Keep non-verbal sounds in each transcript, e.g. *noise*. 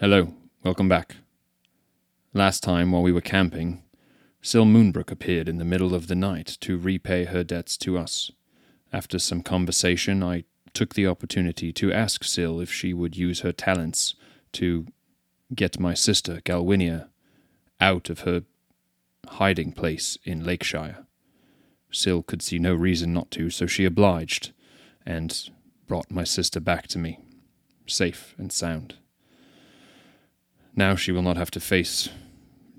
Hello, welcome back. Last time, while we were camping, Syl Moonbrook appeared in the middle of the night to repay her debts to us. After some conversation, I took the opportunity to ask Syl if she would use her talents to get my sister, Galwinia, out of her hiding place in Lakeshire. Syl could see no reason not to, so she obliged and brought my sister back to me, safe and sound. Now she will not have to face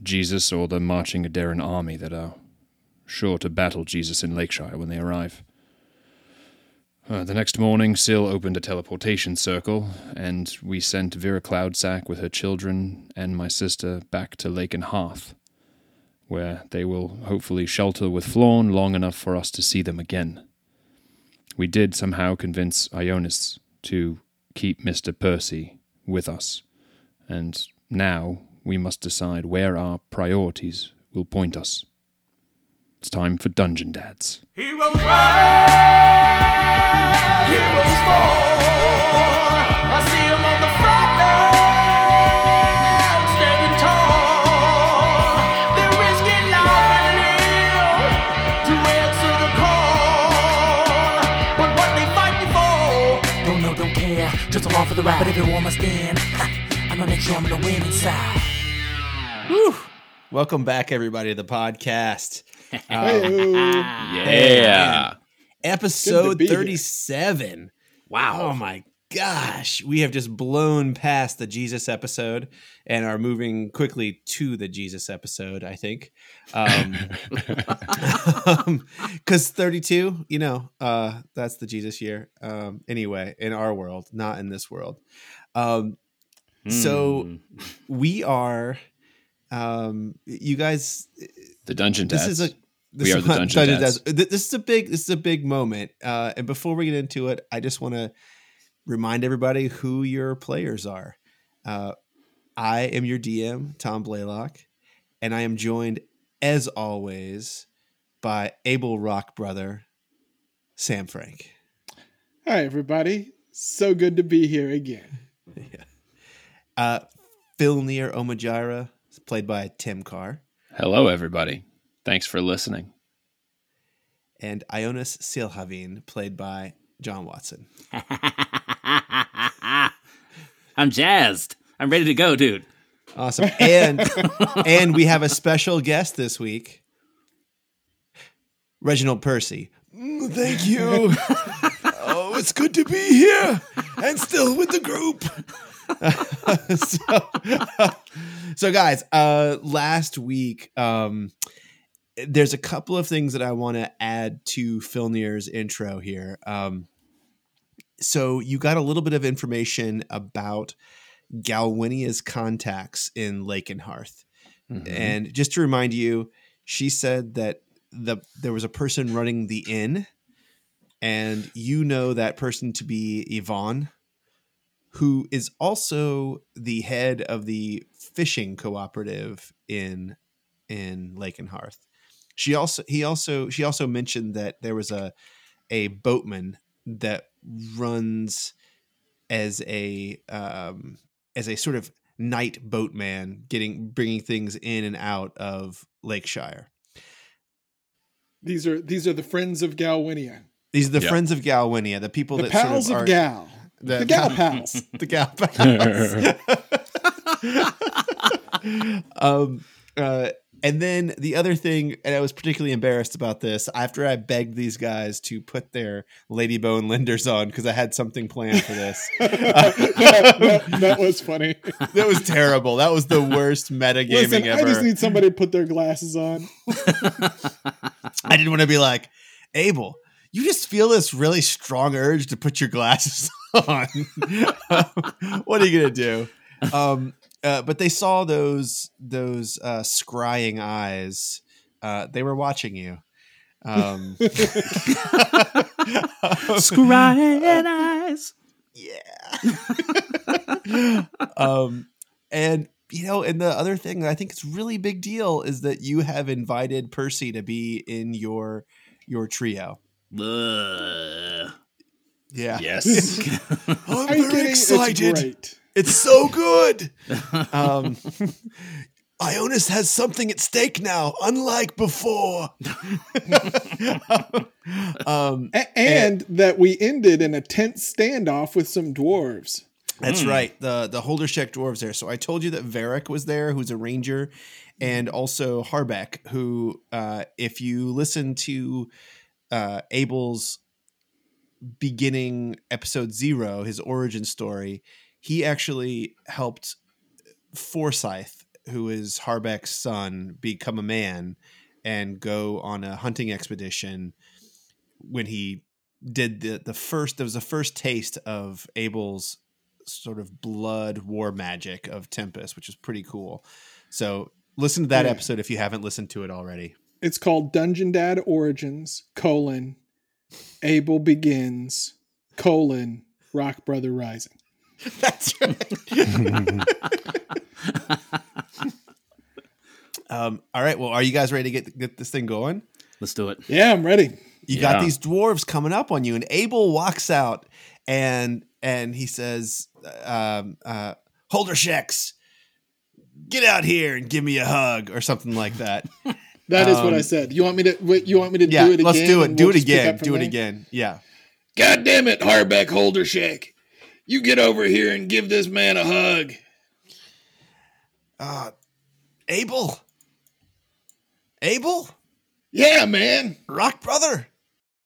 Jesus or the marching Adaran army that are sure to battle Jesus in Lakeshire when they arrive. Uh, the next morning, Syl opened a teleportation circle, and we sent Vera Cloudsack with her children and my sister back to Lake and Hearth, where they will hopefully shelter with Flawn long enough for us to see them again. We did somehow convince Ionis to keep Mr. Percy with us, and now we must decide where our priorities will point us. It's time for Dungeon Dads. Heroes rise, heroes fall. I see 'em on the front line, standing tall. They're risking life and limb to answer the call. But what they fighting for? Don't know, don't care. Just along for the ride, but everyone must in. I'ma make sure I'm on the winning side. Welcome back, everybody, to the podcast. *laughs* Yeah. Episode be here. 37. Wow. Oh my gosh. We have just blown past the Jesus episode and are moving quickly to the Jesus episode, I think. Um, *laughs* *laughs* because 32, you know, uh, that's the Jesus year. Um, anyway, in our world, not in this world. Um, so Hmm. we are, um, you guys, the Dungeon Dads. this is a this We are is the what Dungeon Dads. Th- This is a big this is a big moment. Uh, and before we get into it, I just want to remind everybody who your players are. Uh, I am your DM, Tom Blaylock, and I am joined, as always, by Abel Rock brother, Sam Frank. Hi, everybody. So good to be here again. *laughs* Uh, Filnir Omajira, played by Tim Carr, Hello, everybody. Thanks for listening. and Ionis Silhavin, played by John Watson. *laughs* I'm jazzed. I'm ready to go, dude. Awesome. And *laughs* and we have a special guest this week. Reginald Percy. Mm, thank you. *laughs* oh, it's good to be here and still with the group. *laughs* so, so guys, uh last week um there's a couple of things that I want to add to Filnir's intro here. Um so you got a little bit of information about Galwinia's contacts in Lake and Hearth. And just to remind you, she said that the there was a person running the inn, and you know that person to be Yvonne, who is also the head of the fishing cooperative in in Lake and Hearth. She also he also she also mentioned that there was a a boatman that runs as a um, as a sort of night boatman, getting bringing things in and out of Lakeshire. These are these are the friends of Galwinia, These are the Yeah. friends of Galwinia, the people the that pals sort of, of, are Gal, the, the Gal pals. the Gal *laughs* pals. *laughs* um, uh, and then the other thing, and I was particularly embarrassed about this after I begged these guys to put their Lady Ladybone lenders on because I had something planned for this. *laughs* that, that- that was funny. that was terrible. That was the worst metagaming Listen, ever. I just need somebody to put their glasses on. I didn't want to be like, Abel, you just feel this really strong urge to put your glasses on. *laughs* what are you gonna do? Um, uh, but they saw those those uh, scrying eyes. Uh, they were watching you. Um, *laughs* Scrying eyes. yeah. *laughs* um, and you know, and the other thing that I think is really big deal is that you have invited Percy to be in your your trio. Ugh. Yeah. Yes. *laughs* I'm very kidding? excited. It's. It's so good. *laughs* Um, Ionis has something at stake now, unlike before. *laughs* um, A- and that we ended in a tense standoff with some dwarves. That's right. The the Holdershek dwarves there. So I told you that Varric was there, who's a ranger, and also Harbeck, who, uh, if you listen to uh, Abel's beginning episode zero, his origin story, he actually helped Forsyth, who is Harbeck's son, become a man and go on a hunting expedition when he did the the first there was the first taste of Abel's sort of blood war magic of Tempest, which is pretty cool. So listen to that Yeah. episode if you haven't listened to it already. It's called Dungeon Dad Origins, colon, Abel Begins, colon, Rock Brother Rising. *laughs* That's right. *laughs* um, all right. Well, are you guys ready to get get this thing going? Let's do it. Yeah, I'm ready. You got these dwarves coming up on you, and Abel walks out and and he says, um, uh, "Holdersheks, get out here and give me a hug," or something like that. *laughs* That is what I Um, said. You want me to? Wait, you want me to yeah, do it again? let's do it. Do we'll it again. Do it there? again. Yeah. God damn it, Harbeck Holdershek! You get over here and give this man a hug. Uh, Abel. Abel, Yeah, man. rock brother.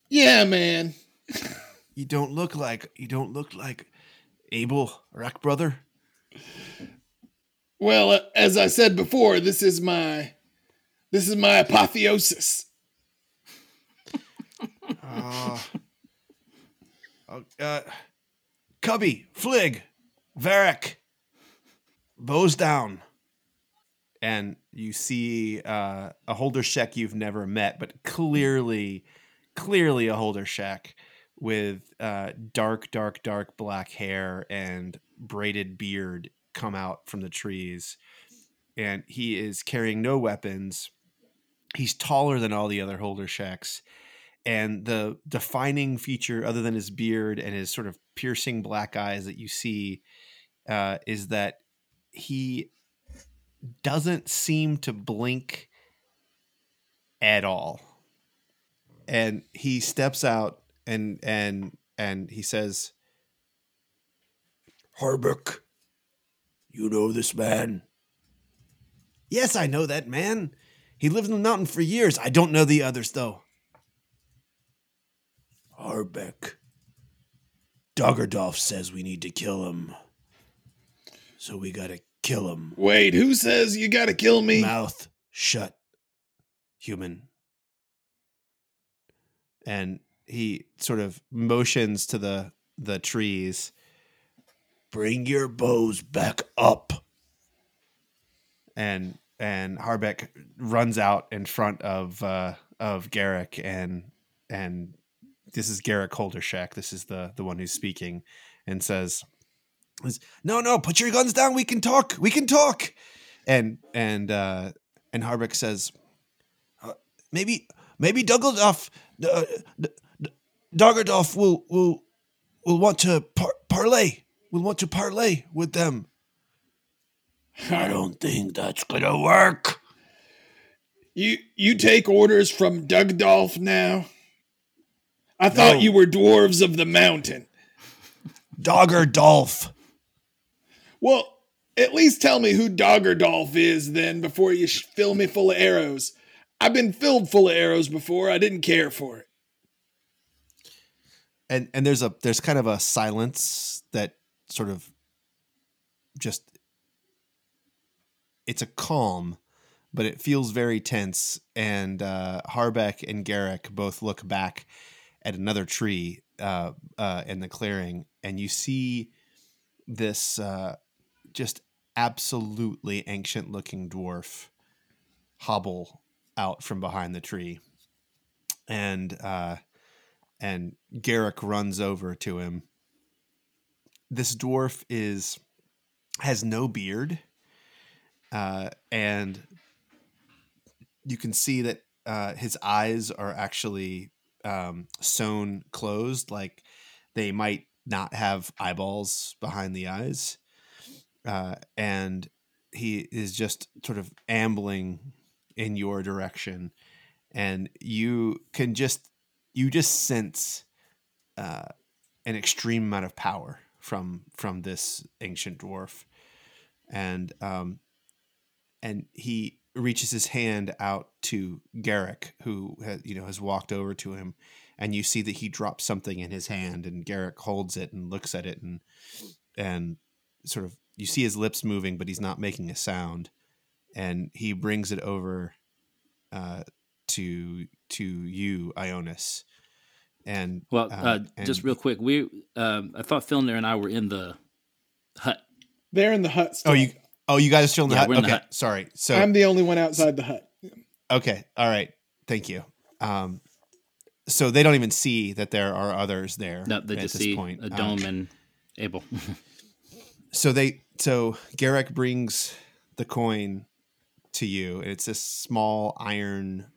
Yeah, man. You don't look like you don't look like Abel, rock brother. Well, uh, as I said before, this is my this is my apotheosis. *laughs* Uh, uh, Cubby, Flig, Varric, bows down. And you see uh, a Holdershek you've never met, but clearly, clearly a Holdershek with uh, dark, dark, dark black hair and braided beard come out from the trees. And he is carrying no weapons. He's taller than all the other Holdersheks and the defining feature other than his beard and his sort of piercing black eyes that you see uh, is that he doesn't seem to blink at all. And he steps out and and and he says Harbeck you know this man? Yes i know that man he lived in the mountain for years i don't know the others though Harbeck. Doggerdolf says we need to kill him. So we gotta kill him. Wait, who says you gotta kill me? Mouth shut, human. And he sort of motions to the the trees. Bring your bows back up. And and Harbeck runs out in front of uh, of Garrick and and this is Garrick Holdershek. This is the the one who's speaking, and says, "No, no, put your guns down. We can talk. We can talk." And and uh, and Harbeck says, uh, "Maybe maybe Duggeldorf, uh, Doggerdorf will will will want to par- parlay. Will want to parlay with them." *laughs* I don't think that's gonna work. You you take orders from Doug Dolph now? I thought you were dwarves of the mountain. Doggerdolf. Well, at least tell me who Doggerdolf is then before you sh- fill me full of arrows. I've been filled full of arrows before. I didn't care for it. and and there's a there's kind of a silence that sort of just it's a calm but it feels very tense. And uh harbeck and garrick both look back at another tree uh uh in the clearing and you see this uh just absolutely ancient looking dwarf hobble out from behind the tree. And uh and Garrick runs over to him. This dwarf is has no beard, uh, and you can see that uh, his eyes are actually um, sewn closed, like they might not have eyeballs behind the eyes. uh, and he is just sort of ambling in your direction, and you can just you just sense uh, an extreme amount of power from from this ancient dwarf, and um, and he reaches his hand out to Garrick, who has, you know has walked over to him, and you see that he drops something in his hand, and Garrick holds it and looks at it, and and sort of you see his lips moving, but he's not making a sound, and he brings it over uh, to to you, Ionis, and Well, uh, uh, just and- real quick, we um, I thought Filnir and I were in the hut. They're in the hut. Still. oh you oh you guys are still in the Yeah, hut. we're in the okay, hut. sorry. So I'm the only one outside the hut. Okay. All right. Thank you. Um, so they don't even see that there are others there. No, they at just this see point. a Um, dome and Abel. *laughs* so they so Garrick brings the coin to you. It's this small iron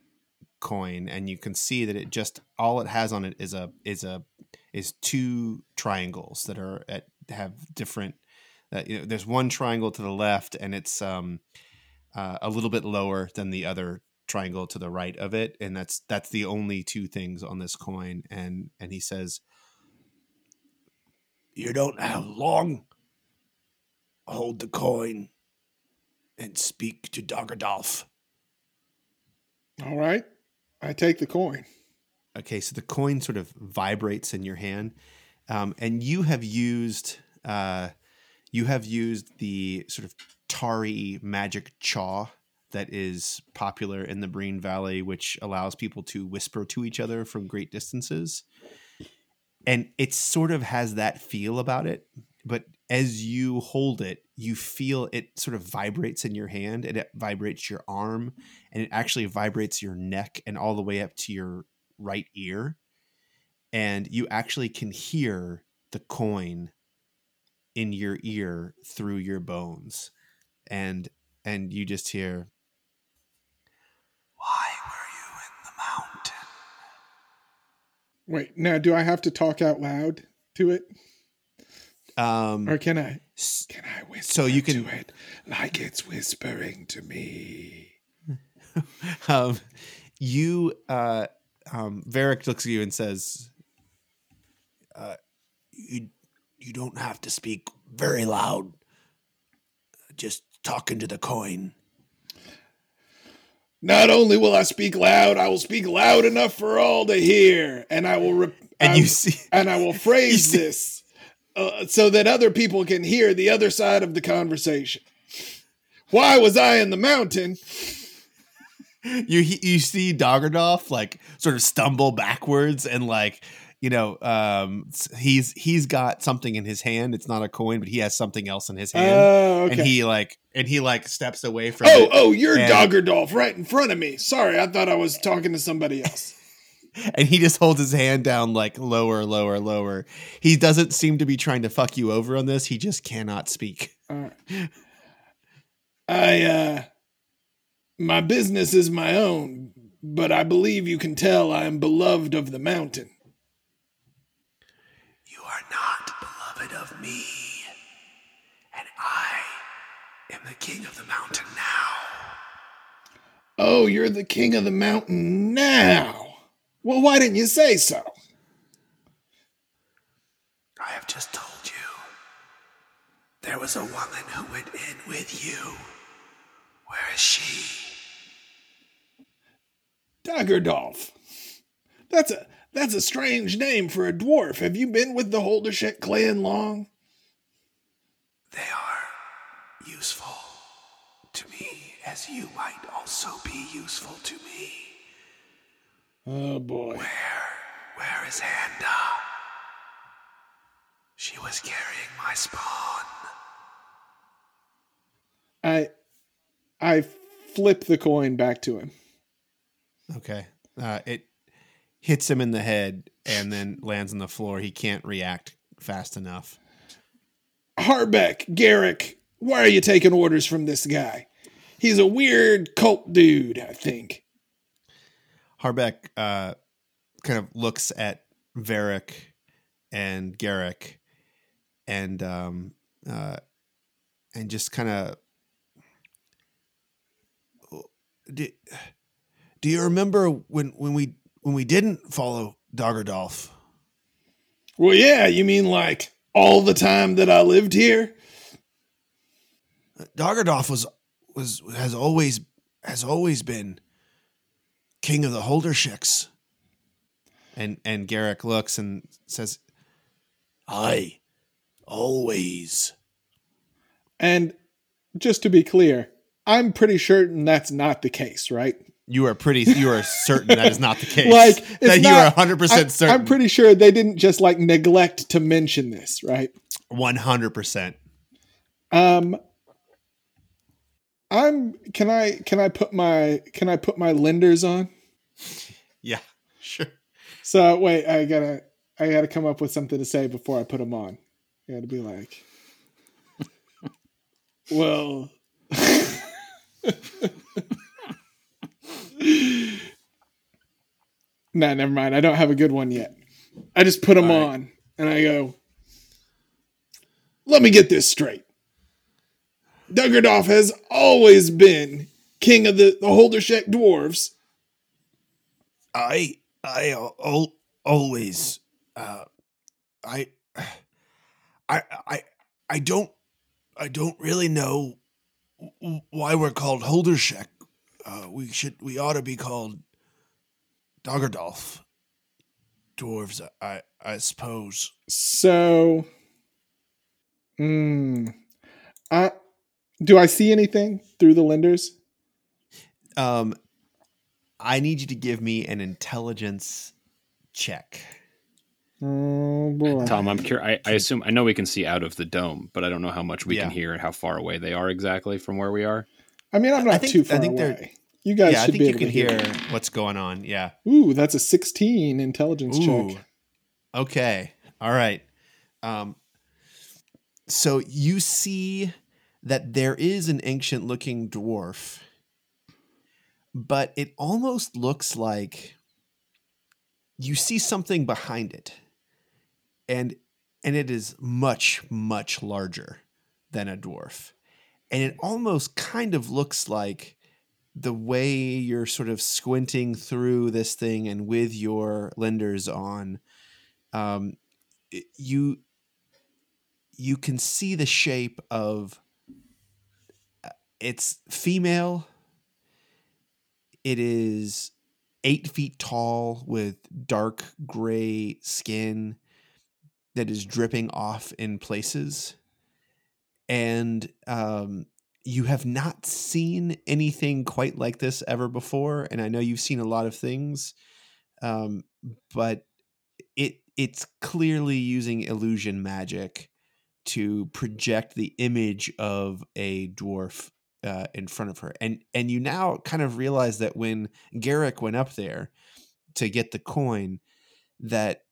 coin, and you can see that it just all it has on it is a is a is two triangles that are at have different. Uh, you know, there's one triangle to the left, and it's um uh, a little bit lower than the other triangle to the right of it, and that's that's the only two things on this coin. And and he says, "You don't have long." hold the coin and speak to Doggerdolf. All right. I take the coin. Okay, so the coin sort of vibrates in your hand, um, and you have used uh, you have used the sort of Tari magic chaw that is popular in the Breen Valley, which allows people to whisper to each other from great distances. And it sort of has that feel about it, but as you hold it, you feel it sort of vibrates in your hand and it vibrates your arm and it actually vibrates your neck and all the way up to your right ear. And you actually can hear the coin in your ear through your bones. And and you just hear Why were you in the mountain? Wait, now do I have to talk out loud to it? Um Or can i can I whisper So you can- to it like it's whispering to me? *laughs* um, you uh, um, Varric looks at you and says, uh, "You you don't have to speak very loud. Just talk into the coin." Not only will I speak loud, I will speak loud enough for all to hear, and I will rep- And I- you see, and I will *laughs* phrase this uh, so that other people can hear the other side of the conversation. Why was I in the mountain? you you see Doggerdolf like sort of stumble backwards and like you know um he's he's got something in his hand it's not a coin but he has something else in his hand Oh, okay. and he like and he like steps away from Oh, oh, you're And- Doggerdolf right in front of me. Sorry, I thought I was talking to somebody else. *laughs* and he just holds his hand down like lower lower lower he doesn't seem to be trying to fuck you over on this he just cannot speak All right. I, uh, my business is my own, but I believe you can tell I am beloved of the mountain. You are not beloved of me, and I am the king of the mountain now. Oh, you're the king of the mountain now. Well, why didn't you say so? I have just told you. There was a woman who went in with you. Where is she? Daggerdolf. That's a that's a strange name for a dwarf. Have you been with the Holdershek clan long? They are useful to me as you might also be useful to me. Oh boy. Where, where is Handa? She was carrying my spawn. I I flip the coin back to him. okay uh it hits him in the head and then lands on the floor he can't react fast enough Harbeck, Garrick, why are you taking orders from this guy? He's a weird cult dude, I think. Harbeck uh, kind of looks at Varric and Garrick, and um, uh, and just kind of do, do you remember when when we when we didn't follow Doggerdolf? Well, yeah, you mean like all the time that I lived here? Doggerdolf was was has always has always been king of the Holdersheks. And and Garrick looks and says, "I always." And just to be clear, I'm pretty certain that's not the case, right? You are pretty. You are certain that is not the *laughs* case. Like that you are 100 percent certain. I'm pretty sure they didn't just like neglect to mention this, right? 100 percent. Um I'm can I can I put my can I put my lenders on? Yeah, *laughs* sure. So wait, I gotta I gotta come up with something to say before I put them on. I gotta be like, *laughs* well, *laughs* nah, never mind. I don't have a good one yet. I just put them right. on and I go, Let me get this straight. Duggerdorf has always been king of the, the Holdershek dwarves. I I al- al- always uh I *sighs* I I I don't I don't really know why we're called Holdershek. Uh we should we ought to be called Doggerdolf. Dwarves, I I suppose. so, hmm, I do I see anything through the lenders? Um I need you to give me an intelligence check. Oh boy. Tom, I'm curious. I, I assume I know we can see out of the dome, but I don't know how much we Yeah. can hear and how far away they are exactly from where we are. I mean, I'm not I think- too I far think they're- away. You guys yeah, I should think be you able can to hear hear. what's going on. Yeah. Ooh, that's a 16 intelligence Ooh. check. Okay. All right. Um, so you see that there is an ancient looking dwarf, but it almost looks like you see something behind it. And and it is much, much larger than a dwarf. And it almost kind of looks like the way you're sort of squinting through this thing and with your lenders on um, you you can see the shape of it's female. It is eight feet tall with dark gray skin that is dripping off in places. And um, you have not seen anything quite like this ever before. And i know you've seen a lot of things um, but it it's clearly using illusion magic to project the image of a dwarf uh, in front of her and and you now kind of realize that when Garrick went up there to get the coin that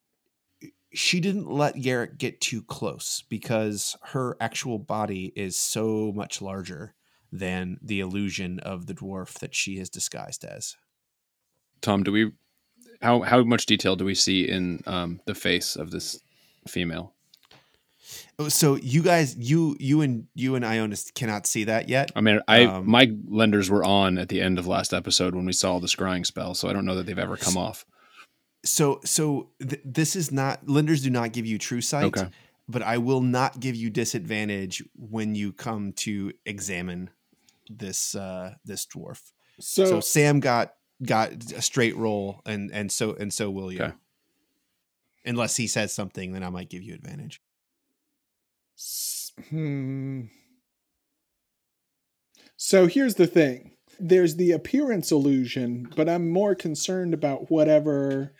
she didn't let Garrick get too close because her actual body is so much larger than the illusion of the dwarf that she is disguised as. Tom, do we how how much detail do we see in um, the face of this female? Oh, So you guys, you you and you and Ionis cannot see that yet. I mean, I Um, my lenders were on at the end of last episode when we saw the scrying spell, so I don't know that they've ever come off. So so th- this is not lenders do not give you true sight. Okay. But I will not give you disadvantage when you come to examine this uh this dwarf. So, So Sam got got a straight roll and and so and so will you. Okay. Unless he says something, then I might give you advantage. Hmm. So here's the thing. There's the appearance illusion, but I'm more concerned about whatever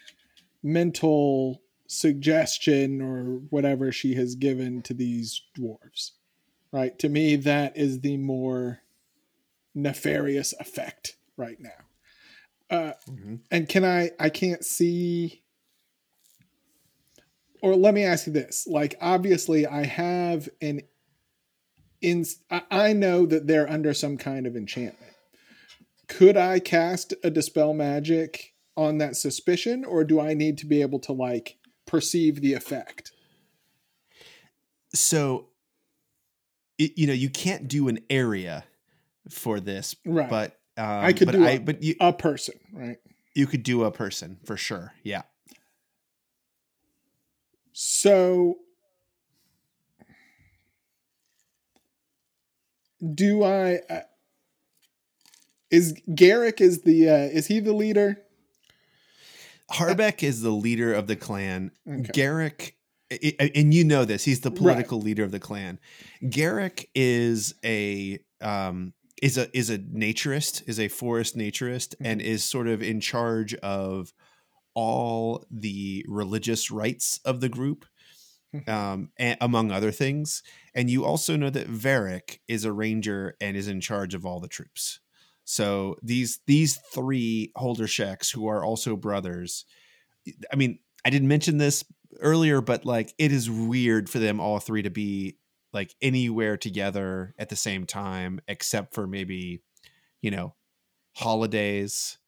mental suggestion or whatever she has given to these dwarves. Right? To me, that is the more nefarious effect right now. Uh, and can I? I can't see. Or let me ask you this: like, obviously, I have an. In I know that they're under some kind of enchantment. Could I cast a dispel magic on that suspicion, or do I need to be able to like perceive the effect? So it, you know you can't do an area for this, Right. but um, I could but do I, a- but you a person, right? you could do a person for sure. Yeah. So do I uh, is Garrick is the uh is he the leader? Harbeck is the leader of the clan. Okay. Garrick, and you know this, he's the political leader of the clan. Garrick is a um, is a is a naturist, is a forest naturist, and is sort of in charge of all the religious rites of the group, um, a- among other things. And you also know that Varric is a ranger and is in charge of all the troops. So these these three Holdersheks who are also brothers. I mean, I didn't mention this earlier, but like it is weird for them all three to be like anywhere together at the same time, except for maybe, you know, holidays.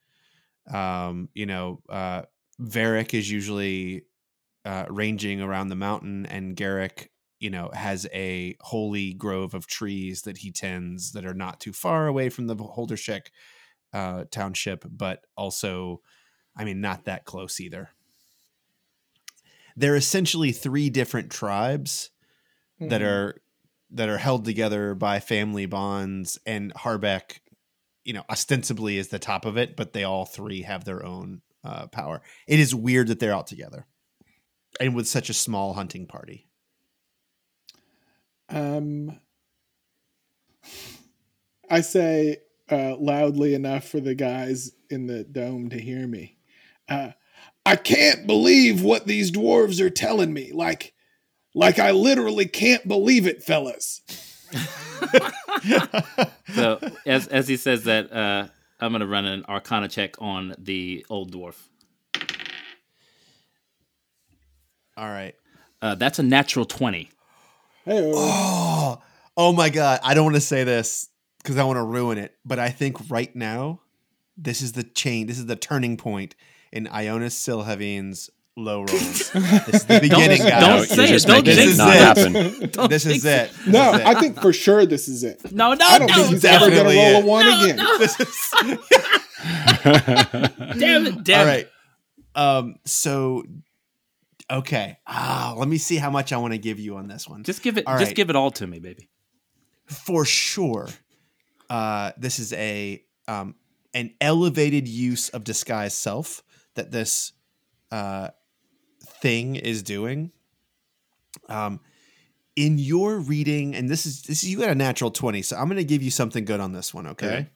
Um, you know, uh Varric is usually uh ranging around the mountain and Garrick you know has a holy grove of trees that he tends that are not too far away from the Holdershek uh, township, but also, I mean, not that close either. They're essentially three different tribes that Mhm. are that are held together by family bonds, and Harbeck, you know, ostensibly is the top of it, but they all three have their own uh, power. It is weird that they're out together, and with such a small hunting party. Um, I say uh, loudly enough for the guys in the dome to hear me. Uh, I can't believe what these dwarves are telling me. Like, like I literally can't believe it, fellas. *laughs* So as as he says that, uh, I'm gonna run an Arcana check on the old dwarf. All right. Uh, that's a natural twenty. hey, Oh, oh my god! I don't want to say this because I want to ruin it, but I think right now, this is the chain. This is the turning point in Ionis Silhavine's low *laughs* rolls. this is the beginning, Don't- guys. don't No, say you're it, just don't making jinx it not it. happen. Don't This is jinx it. This no, is it. I think for sure this is it. No, no, I don't no! think he's ever going to definitely roll a it. one No, again. no. This is *laughs* *laughs* Damn it! Damn all it! right. Um. So, okay. Ah, let me see how much I want to give you on this one. Just give it. All just right. give it all to me, baby. for sure uh this is a um an elevated use of disguise self that this uh thing is doing um in your reading and this is this is you got a natural 20 so i'm going to give you something good on this one okay Okay.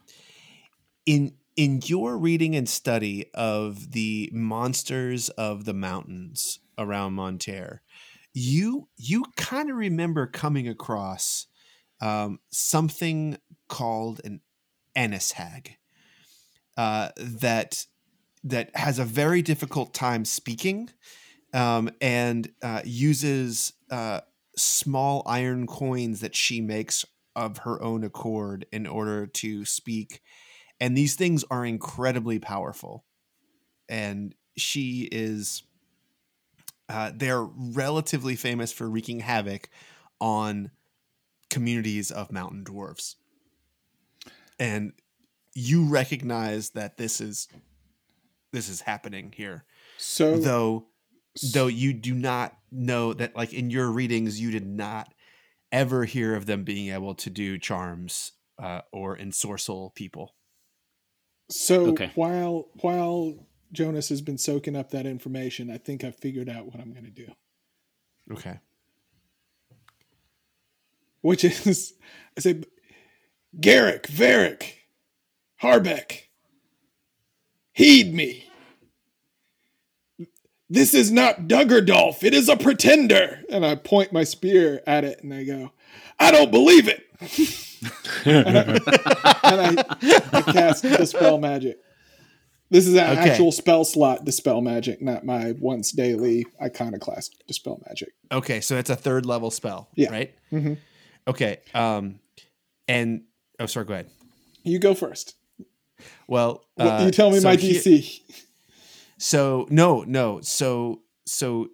in in your reading and study of the monsters of the mountains around Monterre, you you kind of remember coming across um, something called an Annis hag uh, that that has a very difficult time speaking um, and uh, uses uh, small iron coins that she makes of her own accord in order to speak. And these things are incredibly powerful. And she is uh, they're relatively famous for wreaking havoc on communities of mountain dwarves and you recognize that this is this is happening here. So though though you do not know that like in your readings you did not ever hear of them being able to do charms uh, or ensorcel people So Okay. while while Jonas has been soaking up that information, I think I've figured out what I'm going to do, okay which is I say, Garrick, Varric, Harbeck, heed me. This is not Duggerdolf. It is a pretender. and I point my spear at it, and I go, I don't believe it. *laughs* and I, I cast dispel magic. This is an Okay. actual spell slot dispel magic, not my once daily iconoclast dispel magic. okay so it's a third level spell Yeah. right Mhm. okay um and oh sorry go ahead You go first. well uh, you tell me so my he- DC. So no, no. So so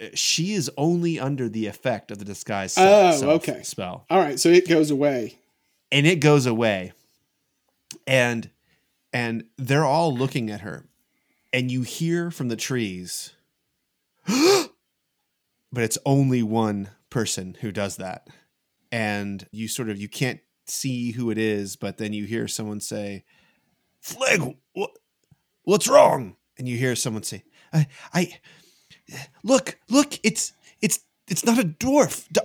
uh, she is only under the effect of the disguise Oh, self okay. spell All right, so it goes away. and it goes away and and they're all looking at her and you hear from the trees *gasps* but it's only one person who does that and you sort of you can't see who it is but then you hear someone say flag what, what's wrong and you hear someone say i i look look it's it's it's not a dwarf D-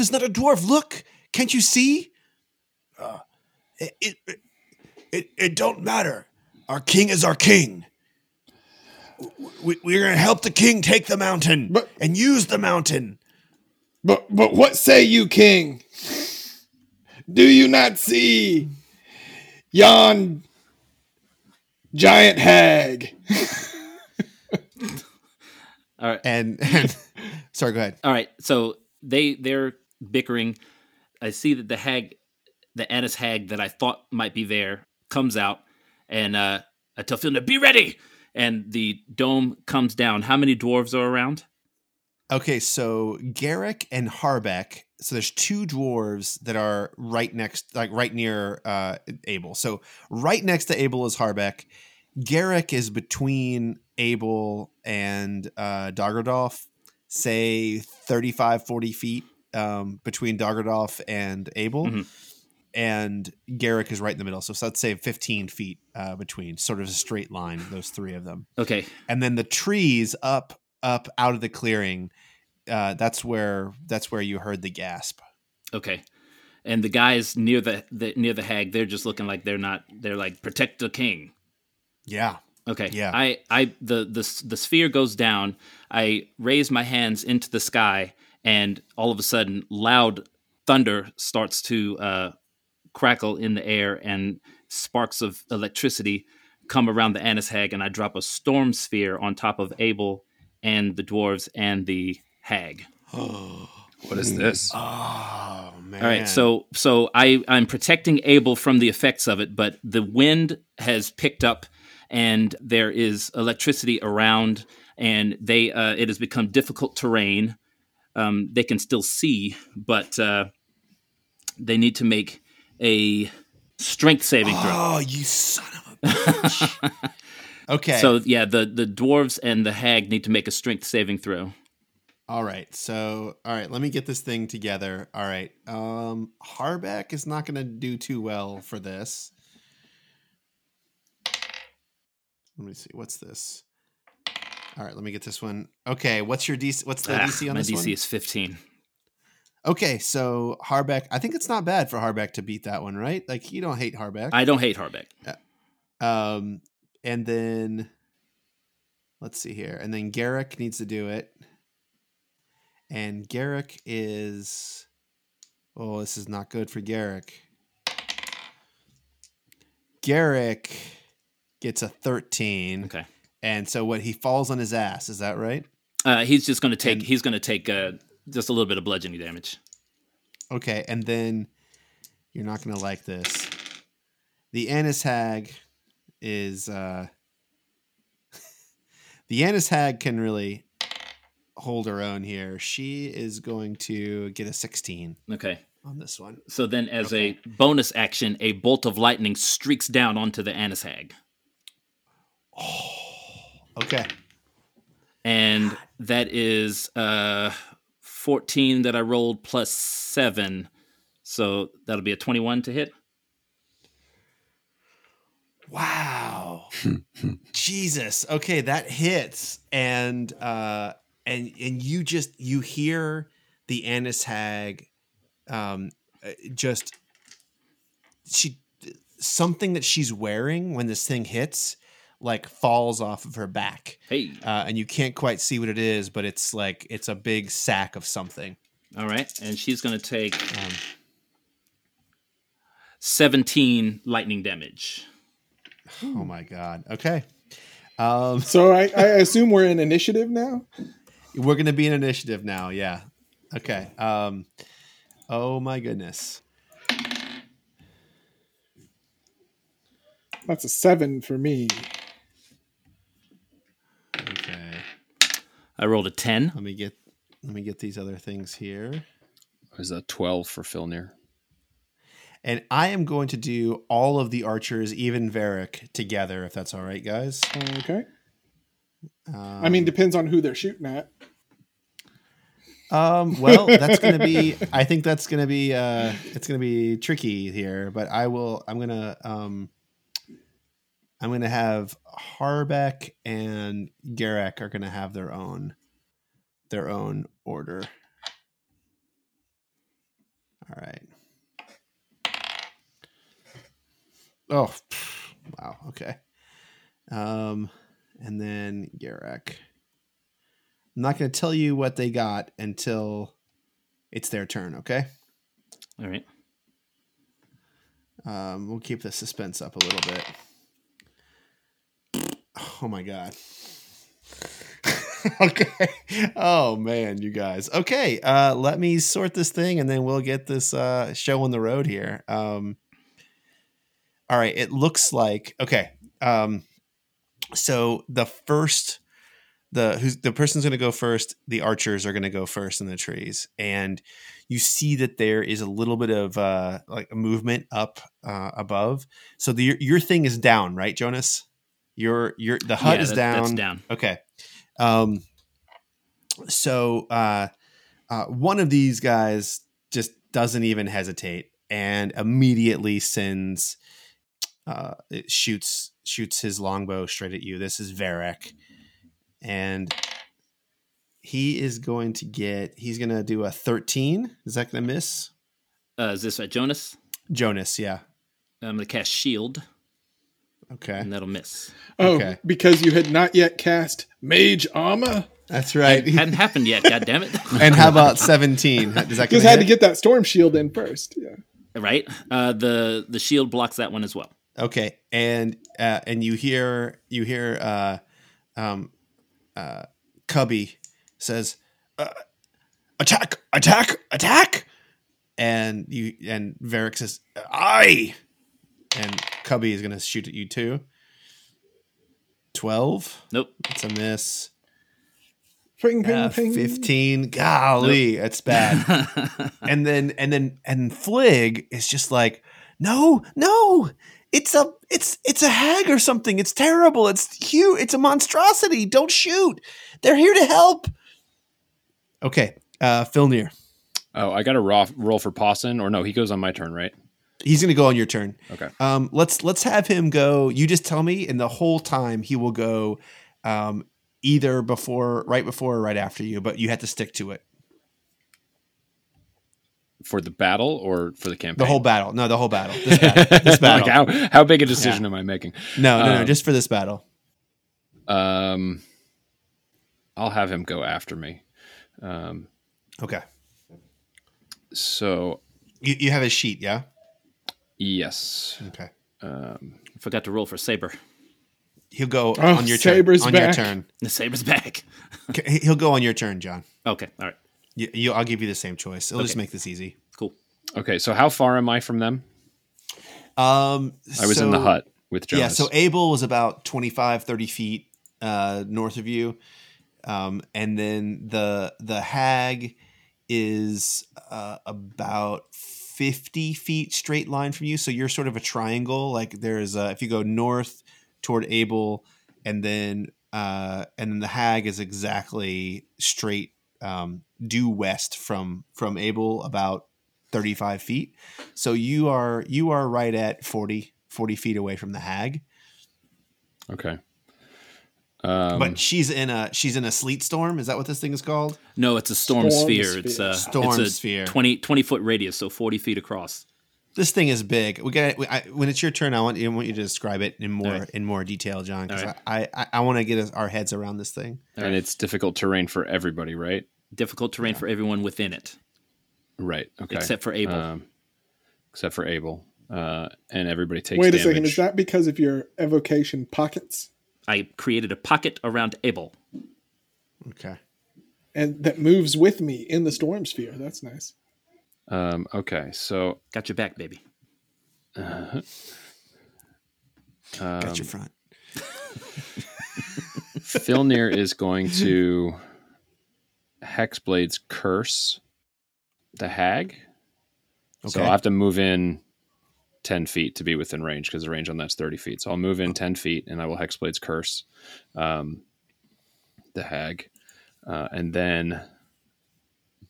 is not a dwarf look can't you see uh, it, it, it, it don't matter. Our king is our king. We, we're going to help the king take the mountain But- and use the mountain. But but what say you, King? Do you not see yon giant hag? *laughs* All right. And, and sorry, go ahead. All right. So they they're bickering. I see that the hag, the Annis hag that I thought might be there, comes out, and uh, I tell Filnir, "Be ready!" And the dome comes down. How many dwarves are around? Okay, so Garrick and Harbeck. So there's two dwarves that are right next, like right near uh, Abel. So right next to Abel is Harbeck. Garrick is between Abel and uh, Doggerdolf, say 35, 40 feet um, between Doggerdolf and Abel. Mhm. And Garrick is right in the middle. So, so let's say 15 feet uh, between, sort of a straight line, those three of them Okay. and then the trees up up out of the clearing uh, that's where that's where you heard the gasp Okay. And the guys near the, the near the hag, they're just looking like they're not. They're like protect the king. Yeah Okay. Yeah. I, I, the, the, the sphere goes down. I raise my hands into the sky, and all of a sudden, loud thunder starts to uh, crackle in the air, and sparks of electricity come around the Annis hag, and I drop a storm sphere on top of Abel and the dwarves and the hag. Oh, *gasps* what is this? oh man All right, so so I I'm protecting Abel from the effects of it, but the wind has picked up, and there is electricity around, and they uh, it has become difficult terrain. Um, they can still see, but uh, they need to make a strength saving throw. oh you son of a bitch *laughs* okay So yeah, the the dwarves and the hag need to make a strength saving throw. all right so all right let me get this thing together all right um harbeck is not gonna do too well for this let me see what's this all right let me get this one okay what's your dc what's the Ah, dc on this one? my this DC one is fifteen. Okay, so Harbeck, I think it's not bad for Harbeck to beat that one, right? Like you don't hate Harbeck. I don't hate Harbeck. um, and then let's see here, and then Garrick needs to do it, and Garrick is, oh, this is not good for Garrick. Garrick gets a thirteen, Okay. and so what he falls on his ass, is that right? Uh, he's just going to take. And- he's going to take uh, just a little bit of bludgeoning damage. Okay, and then you're not gonna like this. The Annis Hag is uh *laughs* the Annis Hag can really hold her own here. She is going to get a 16 Okay. on this one. So then, as a bonus action, a bolt of lightning streaks down onto the Annis hag, Okay. and that is uh, fourteen that I rolled plus seven, so that'll be a twenty-one to hit. Wow. *laughs* Jesus. Okay, that hits and uh and and you just you hear the Annis Hag um uh, just she something that she's wearing when this thing hits like falls off of her back. Hey, Uh, and you can't quite see what it is, but it's like it's a big sack of something. all right, and she's going to take Um, seventeen lightning damage. oh my god. Okay. Um So I, I assume we're in initiative now. We're gonna be in initiative now. Yeah. Okay. Um. Oh my goodness. That's a seven for me. Okay. I rolled a 10. Let me get let me get these other things here. Is that 12 for Filnir? And I am going to do all of the archers, even Varric, together, if that's all right, guys. Okay. Um, I mean, depends on who they're shooting at. Um, well, that's gonna be. I think that's gonna be. Uh, it's gonna be tricky here, but I will. I'm gonna. Um, I'm gonna have Harbeck and Garek are gonna have their own, their own order. All right. Oh, wow. Okay. Um, and then Garek. I'm not going to tell you what they got until it's their turn, okay? All right. Um, we'll keep the suspense up a little bit. Oh my god. *laughs* okay. Oh man, you guys. Okay, uh let me sort this thing and then we'll get this uh show on the road here. Um All right, it looks like okay. Um so the first the who's the person's going to go first the archers are going to go first in the trees and you see that there is a little bit of uh like a movement up uh above so the your, your thing is down right jonas your your the hut Yeah, is that- down. down. okay. Um so uh uh one of these guys just doesn't even hesitate and immediately sends uh it shoots shoots his longbow straight at you. This is Varek and he is going to get he's going to do a 13 is that going to miss? Uh, is this at Jonas? jonas yeah. I'm going to cast Shield, okay and that'll miss. Oh, Okay. because you had not yet cast Mage Armor. that's right It Hadn't happened yet, *laughs* God damn it. and how about 17 does that Just gonna had to get that storm shield in first. Yeah. right? Uh, the the shield blocks that one as well. Okay, and uh, and you hear you hear uh, um, uh, Cubby says, uh, "Attack! Attack! Attack!" And you and Varric says, "Aye!" And Cubby is gonna shoot at you too. Twelve. Nope. It's a miss. Ping, ping, Uh, ping. Fifteen. Golly, that's bad. *laughs* and then and then and Flig is just like, no, no, it's a it's it's a hag or something. It's terrible. It's huge. It's a monstrosity. Don't shoot. They're here to help. Okay, uh, Filnir. Oh, I got to raw, roll for Pawson, or no, he goes on my turn, right? He's gonna go on your turn. Okay. Um, let's let's have him go. You just tell me, and the whole time he will go, um, either before, right before, or right after you. But you have to stick to it. For the battle or for the campaign? The whole battle. No, the whole battle. *laughs* This battle. This battle. like how, how big a decision am I making? no, no, no. um, Just for this battle. Um, I'll have him go after me. Um, Okay. so You, you have a sheet, yeah? Yes, Okay. um, Forgot to roll for Saber. He'll go Oh, on your turn. Saber's on your turn. *laughs* The Saber's back. Okay, He'll go on your turn, John. Okay, all right, You, you, I'll give you the same choice. It'll just make this easy. cool. okay. So how far am I from them? Um, I was in the hut with Jonas. Yeah, so Abel was about 25, 30 feet uh, north of you. Um, and then the the hag is uh, about 50 feet straight line from you. So you're sort of a triangle. Like there's, uh, if you go north toward Abel, and then uh, and then the hag is exactly straight um, due west from from Abel, about 35 feet. So you are you are right at 40, 40 feet away from the hag. okay. Um, but she's in a she's in a sleet storm. Is that what this thing is called? No, it's a storm, Storm sphere. It's a Storm it's a sphere. 20, 20 foot radius, so forty feet across. This thing is big. We got when it's your turn. I want you I want you to describe it in more Alright. in more detail, John, because Alright. I I, I want to get us, our heads around this thing. and it's difficult terrain for everybody, right? Difficult terrain for everyone within it, Right. Okay. except for Abel. Um, except for Abel, uh, and everybody takes. Wait a damage. second. Is that because of your evocation pockets I created a pocket around Abel. Okay. and that moves with me in the storm sphere? That's nice. Um, okay, so Got your back, baby. Uh, um, Got your front. *laughs* Filnir is going to Hexblade's curse the hag. Okay. So Okay. I'll have to move in 10 feet to be within range because the range on that's 30 feet. So I'll move in 10 feet and I will Hexblade's curse um, the hag. Uh, and then,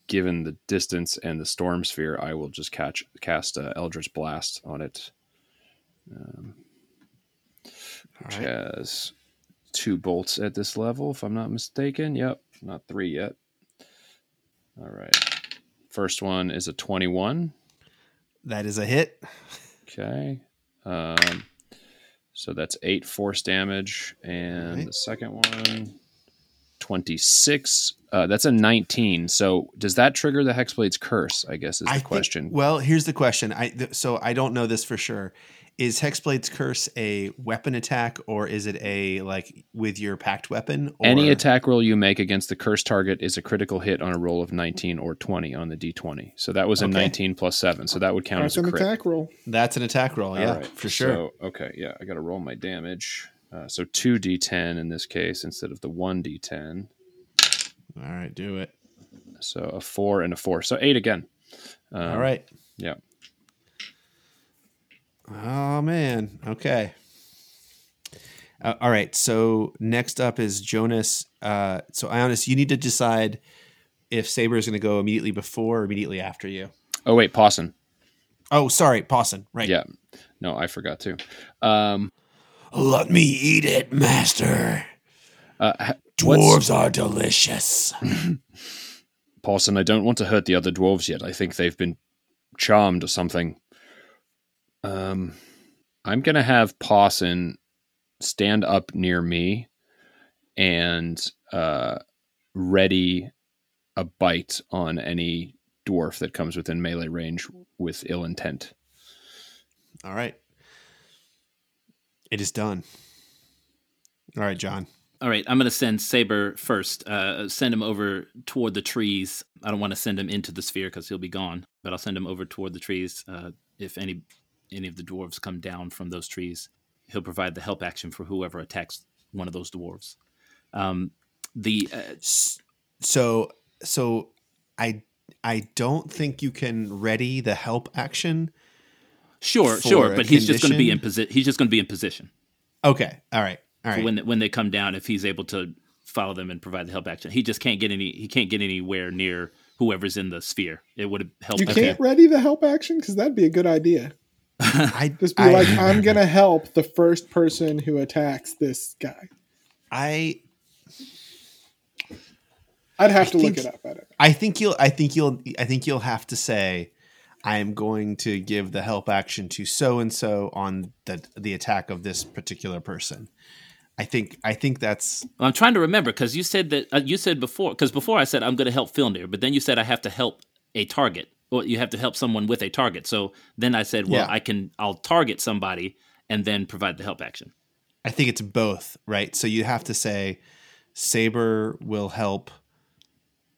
given the distance and the storm sphere, I will just catch cast uh, Eldritch Blast on it, um, which right. has two bolts at this level, if I'm not mistaken. Yep, not three yet. All right. First one is a 21. That is a hit. Okay. Um, so that's eight force damage. And Alright. the second one, 26. Uh, that's a 19. So does that trigger the Hexblade's curse? I guess is the I think- question. well, here's the question. I th- so I don't know this for sure. Is Hexblade's curse a weapon attack or is it a like with your packed weapon? Or, Any attack roll you make against the curse target is a critical hit on a roll of 19 or 20 on the d20. So that was a Okay. 19 plus 7. So that would count That's as a an crit. attack roll. That's an attack roll. Yeah, All right, for sure. So, okay, yeah, I got to roll my damage. Uh, so 2d10 in this case instead of the 1d10. All right, do it. So a 4 and a 4. So 8 again. Um, All right. Yeah. Oh man. Okay. Uh, all right. So next up is Jonas. Uh, so Ionis, you need to decide if Saber is going to go immediately before or immediately after you. Oh, wait, Pawson. Oh, sorry, Pawson. Right. Yeah. No, I forgot to. Um, Let me eat it, Master. uh, ha- what's- are delicious. *laughs* Pawson, I don't want to hurt the other dwarves yet. I think they've been charmed or something. Um, I'm gonna have Pawson stand up near me and uh, ready a bite on any dwarf that comes within melee range with ill intent. All right. It is done. All right, John. All right, I'm going to send Saber first. Uh, send him over toward the trees. I don't want to send him into the sphere because he'll be gone, but I'll send him over toward the trees. Uh, if any any of the dwarves come down from those trees, he'll provide the help action for whoever attacks one of those dwarves. Um, the uh, So, so I I don't think you can ready the help action. Sure, For sure, a but he's just going to be in position. He's just going to be in position Okay. All right. All for right. when they, when they come down. If he's able to follow them and provide the help action, he just can't get any. He can't get anywhere near whoever's in the sphere. It would have helped. You can't ready the help action because that'd be a good idea. *laughs* I Just be I, like, I'm gonna help the first person who attacks this guy. I I'd have I to look it up. I don't. I think you'll I think you'll I think you'll have to say I am going to give the help action to so and so on the the attack of this particular person. I think I think that's I'm trying to remember because you said that uh, you said before because before I said I'm going to help Filnir, but then you said I have to help a target or you have to help someone with a target. So then I said, well, Yeah. I can I'll target somebody and then provide the help action. I think it's both, right? So you have to say Saber will help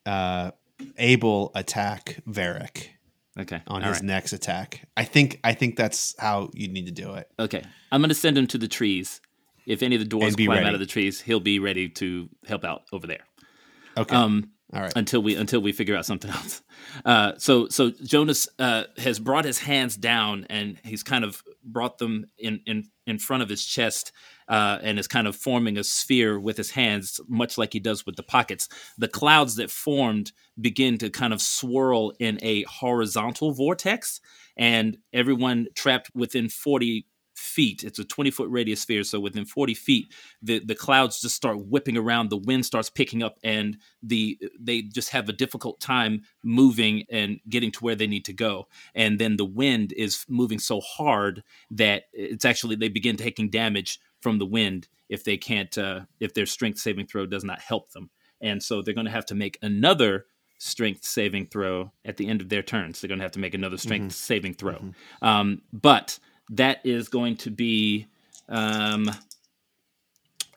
uh Abel attack Varric Okay, on all his right. next attack. I think I think that's how you need to do it. Okay, I'm going to send him to the trees. If any of the dwarves climb ready. out of the trees, he'll be ready to help out over there. Okay. Um, All right. until we until we figure out something *laughs* else. Uh, so so Jonas uh, has brought his hands down and he's kind of brought them in in in front of his chest uh, and is kind of forming a sphere with his hands, much like he does with the pockets. The clouds that formed begin to kind of swirl in a horizontal vortex, and everyone trapped within forty feet. It's a 20 foot radius sphere. So within 40 feet, the, the clouds just start whipping around. The wind starts picking up and the they just have a difficult time moving and getting to where they need to go. And then the wind is moving so hard that it's actually they begin taking damage from the wind if they can't uh, if their strength saving throw does not help them. And so they're going to have to make another strength saving throw at the end of their turns. They're going to have to make another strength saving throw. Um, but that is going to be um,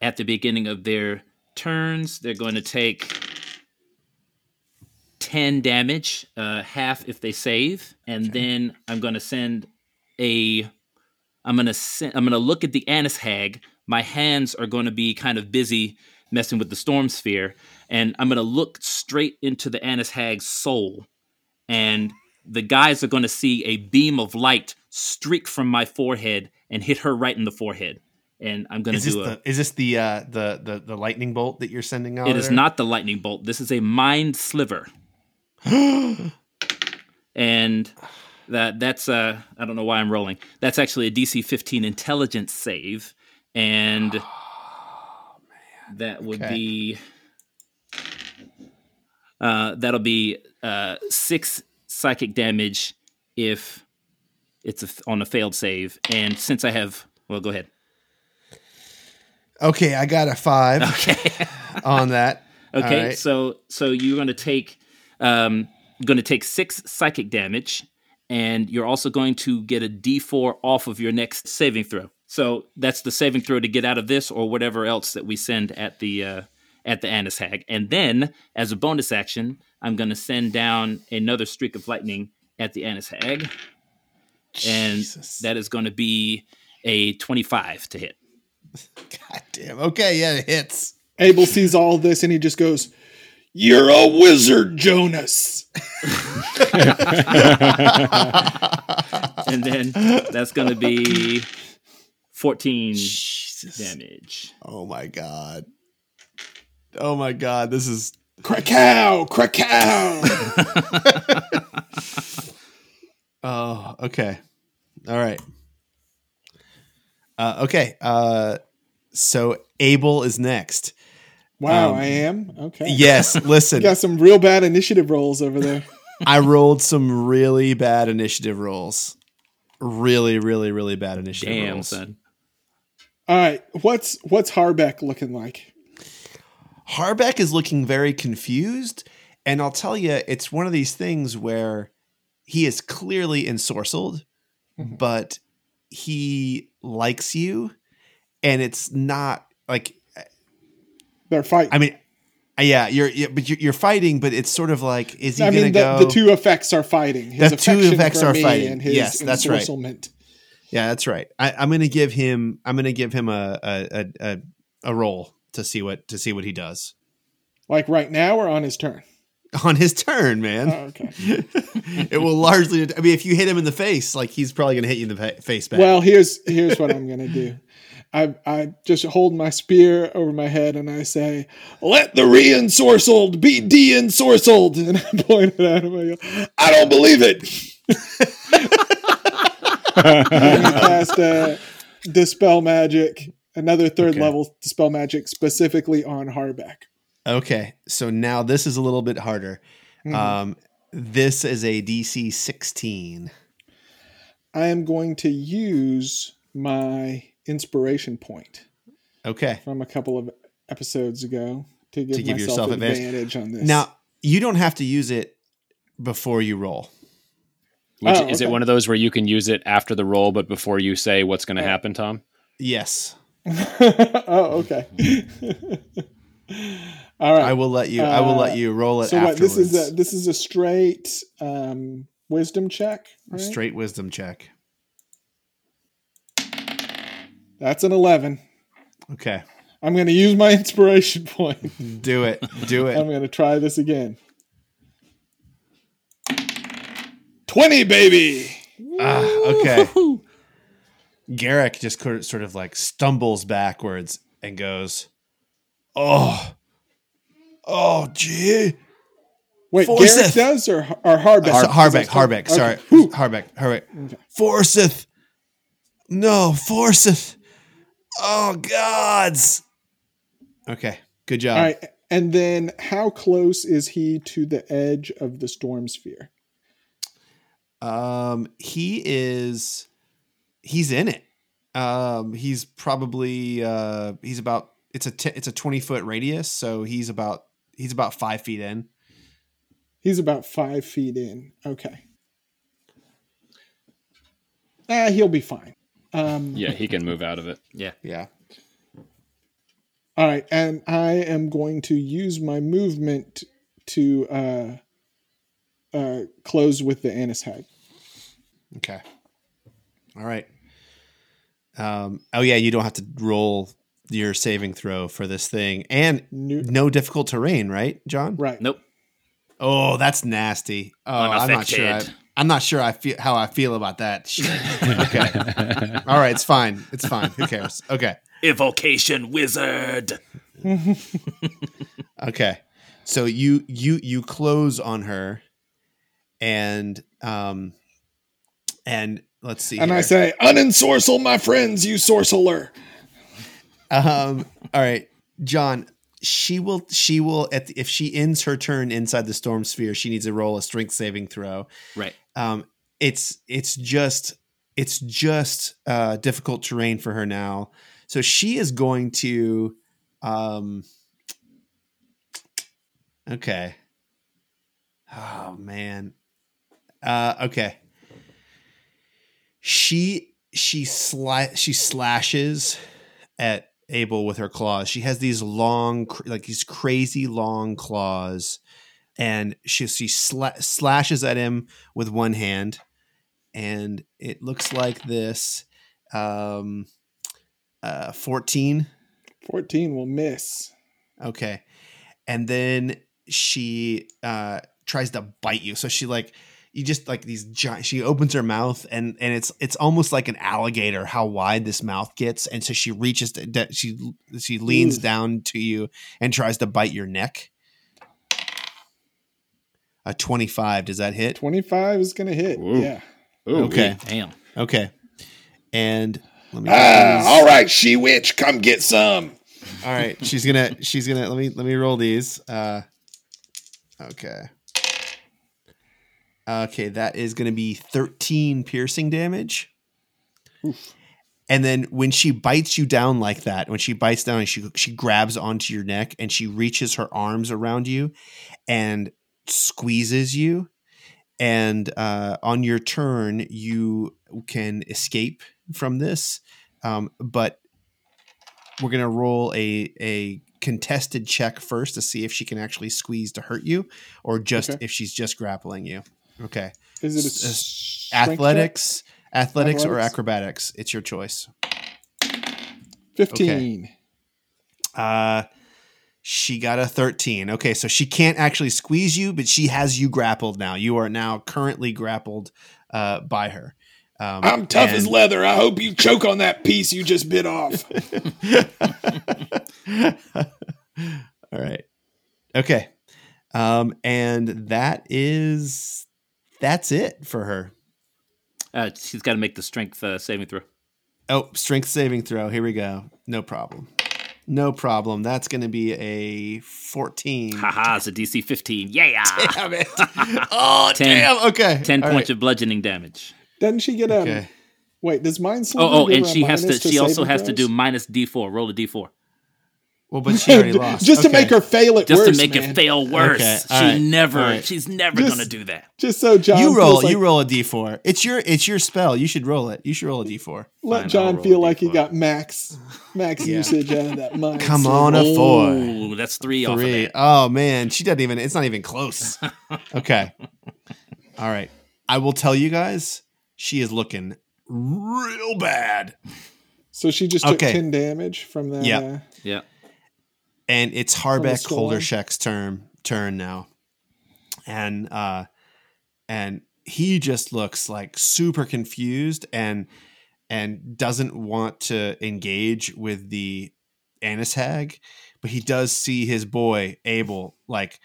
at the beginning of their turns. They're going to take 10 damage, uh, half if they save. And then I'm going to send a. I'm gonna I'm gonna look at the Annis hag. My hands are going to be kind of busy messing with the storm sphere, and I'm going to look straight into the Annis Hag's soul, and the guys are going to see a beam of light streak from my forehead and hit her right in the forehead. And I'm going to Is this do is this the uh the the the lightning bolt that you're sending out? It is not the lightning bolt. This is a mind sliver. *gasps* and that that's uh I don't know why I'm rolling. That's actually a DC 15 intelligence save and that would Okay. be uh that'll be uh 6 psychic damage if it's a, on a failed save and since I have well go ahead. Okay, I got a five *laughs* Okay. on that. *laughs* Okay, right. so so you're going to take um going to take 6 psychic damage and you're also going to get a d4 off of your next saving throw. So that's the saving throw to get out of this or whatever else that we send at the uh at the Annis Hag. And then as a bonus action, I'm going to send down another streak of lightning at the Annis Hag. And Jesus. that is going to be a 25 to hit. *laughs* God damn. Okay, yeah, it hits. Abel sees all this and he just goes, You're a wizard, Jonas. *laughs* And then that's going to be 14 Jesus. damage. Oh my god. Oh my god, this is Krakow, Krakow. *laughs* Oh, okay. All right. Uh, okay. Uh, so Abel is next. Wow, Um, I am? Okay. Yes, *laughs* You listen. got some real bad initiative rolls over there. *laughs* I rolled some really bad initiative rolls. Really, really, really bad initiative Damn, rolls. son. All right. What's what's Harbeck looking like? Harbeck is looking very confused, and I'll tell you, it's one of these things where he is clearly ensorcelled, Mhm. but he likes you, and it's not like They're fighting. I mean, uh, yeah, you're, yeah, but you're, you're fighting, but it's sort of like, is he I mean, the, the two effects are fighting. His The two effects are fighting. Yes, that's right. yeah, that's right. I, I'm gonna give him. I'm gonna give him a a, a a roll to see what to see what he does Like right now or on his turn? *laughs* on his turn, man. Oh, okay. *laughs* it will largely. I mean, if you hit him in the face, like he's probably gonna hit you in the face back. Well, here's here's what I'm gonna do. I I just hold my spear over my head and I say, Let the re-ensorcelled be de-ensorcelled. *laughs* and I point it at him. I go, I don't believe it. *laughs* Gonna cast uh, dispel magic, another third Okay. level dispel magic specifically on Harbeck. okay, so now this is a little bit harder. Mhm. Um, this is a DC 16. I am going to use my inspiration point Okay. from a couple of episodes ago to give, To give yourself advantage. advantage. on this. Now you don't have to use it before you roll. Which, Oh, Is it one of those where you can use it after the roll, but before you say what's going to happen, Tom? Yes, *laughs* oh, okay. *laughs* All right. I will let you. I will Uh, let you roll it so what? This is a this is a straight um, wisdom check. Right? straight wisdom check. That's an eleven. Okay, I'm going to use my inspiration *laughs* point. do it. Do it. I'm going to try this again. 20, baby. Ah, okay. Garrick just sort of like stumbles backwards and goes, "Oh, oh, gee." Wait, Forsyth. Garrick does or or Harbeck? So, Harbeck, Harbeck, sorry, Whew. Harbeck, Harbeck. Okay. Forsyth, no, Forsyth. Oh gods. Okay, good job. All right, and then how close is he to the edge of the storm sphere? Um, he is, he's in it. Um, he's probably uh, he's about it's a t- it's a twenty foot radius, so he's about he's about five feet in. He's about five feet in. Okay. Ah, he'll be fine. Um, Yeah, he can move out of it. Yeah. Yeah. All right, and I am going to use my movement to uh, uh, close with the Annis Hag. Okay. All right. Um. Oh yeah, you don't have to roll your saving throw for this thing, and New- no difficult terrain, right, John? right. Nope. Oh, that's nasty. Oh, I'm not sure. I, Unaffected. I'm not sure. I feel how I feel about that. *laughs* Okay. All right. It's fine. It's fine. Who cares? Okay. Evocation wizard. *laughs* Okay. So you you you close on her, and um, and let's see. And I say, unensorcel my friends, you sorcerer. um, all right, John. She will. She will. At the, if she ends her turn inside the storm sphere, she needs to roll a strength saving throw. Right. um it's it's just it's just uh difficult terrain for her now so she is going to um okay oh man uh okay she she sli- she slashes at abel with her claws. She has these long like these crazy long claws and she she sla- slashes at him with one hand and it looks like this um uh 14 14 will miss. okay. And then she uh tries to bite you. So she like you just like these giant she opens her mouth and and it's it's almost like an alligator how wide this mouth gets and so she reaches to, she she leans Ooh. down to you and tries to bite your neck a 25 does that hit 25 is going to hit. Whoa. Yeah. Ooh, Okay. Damn. Okay. And let me Ah, all right, she witch, come get some. all right. She's gonna she's gonna let me let me roll these. Uh okay. Okay, that is gonna be 13 piercing damage. And then when she bites you down like that, when she bites down and she she grabs onto your neck and she reaches her arms around you and squeezes you. And uh, on your turn, you can escape from this. Um, but we're gonna roll a a contested check first to see if she can actually squeeze to hurt you, or just Okay. if she's just grappling you. Okay. Is it a S- strength check? Athletics, athletics, or acrobatics. It's your choice. 15. Uh she got a 13. Okay, so she can't actually squeeze you, but she has you grappled now. You are now currently grappled uh, by her. Um, I'm tough as leather. I hope you choke on that piece you just bit off. *laughs* *laughs* All right. Okay. Um, and that is that's it for her. Uh, she's got to make the strength uh, saving throw. Oh, strength saving throw. Here we go. No problem. No problem. That's going to be a 14. Haha, it's a DC 15. Yeah. *laughs* Damn it. *laughs* Oh, Ten- damn. Okay. 10 All points right. of bludgeoning damage. Doesn't she get a. Okay. Wait, does mine Oh, oh, and she has to. She also has to do do minus D4. Roll a D4 Well, but she already *laughs* lost. Just to make her fail it just worse, to make man. it fail worse. Okay, She all right, never. all right. She's never Just- gonna do that. Just so John You roll. feels like, you roll a d4. It's your. It's your spell. You should roll it. You should roll a d4. let Fine, John feel like he got max max Yeah. usage out of that *laughs* mind. Come on, a four. Oh, that's three, off of Three. that. Oh man, she doesn't even. It's not even close. *laughs* okay. All right. I will tell you guys. She is looking real bad, So she just took Okay. ten damage from that. Yeah. Uh, Yeah. And it's Harbeck storm. Holdershek's turn turn now, and uh, and he just looks like super confused and and doesn't want to engage with the Annis hag, but he does see his boy Abel like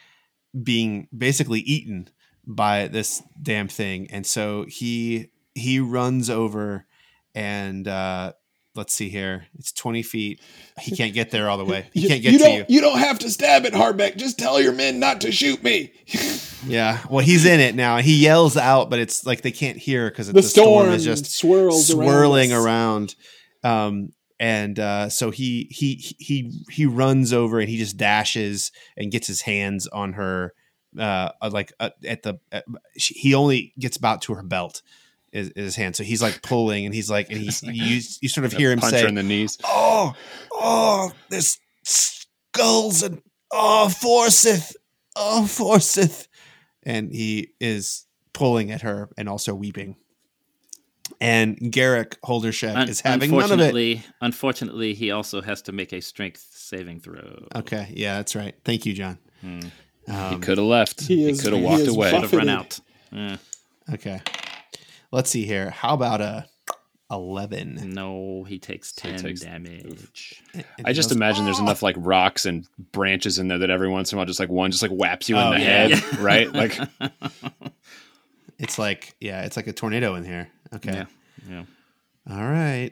being basically eaten by this damn thing, and so he he runs over and uh, let's see here, it's twenty feet. He can't get there all the *laughs* way. He You- can't get you to don't, you. You don't have to stab it, Harbeck. Just tell your men not to shoot me. *laughs* Yeah. Well, he's in it now. He yells out, but it's like they can't hear because the, the, storm, storm is just swirling around. around. Um, and uh, so he he he he runs over and he just dashes and gets his hands on her, uh, like uh, at the. At, she, he only gets about to her belt. Is, is his hand so he's like pulling and he's like and he's you, you *laughs* sort of hear him Punch say in the knees. oh, oh, there's skulls and oh, Forsyth, oh, Forsyth, and he is pulling at her and also weeping. and Garrick Holdershek Un- is having none of it. unfortunately, unfortunately, he also has to make a strength saving throw. Okay, yeah, that's right. Thank you, John. Hmm. he Um, could have left. he He, could have walked is away. Could have run out. Eh, okay, let's see here. How about a eleven? no, he takes So he ten takes- damage. And I just goes, imagine there's "Oh!" enough ah! like rocks and branches in there that every once in a while, just like one, just like whaps you Oh, in the yeah. head, *laughs* right? Like, *laughs* It's like yeah, it's like a tornado in here. Okay, Yeah, yeah. all right.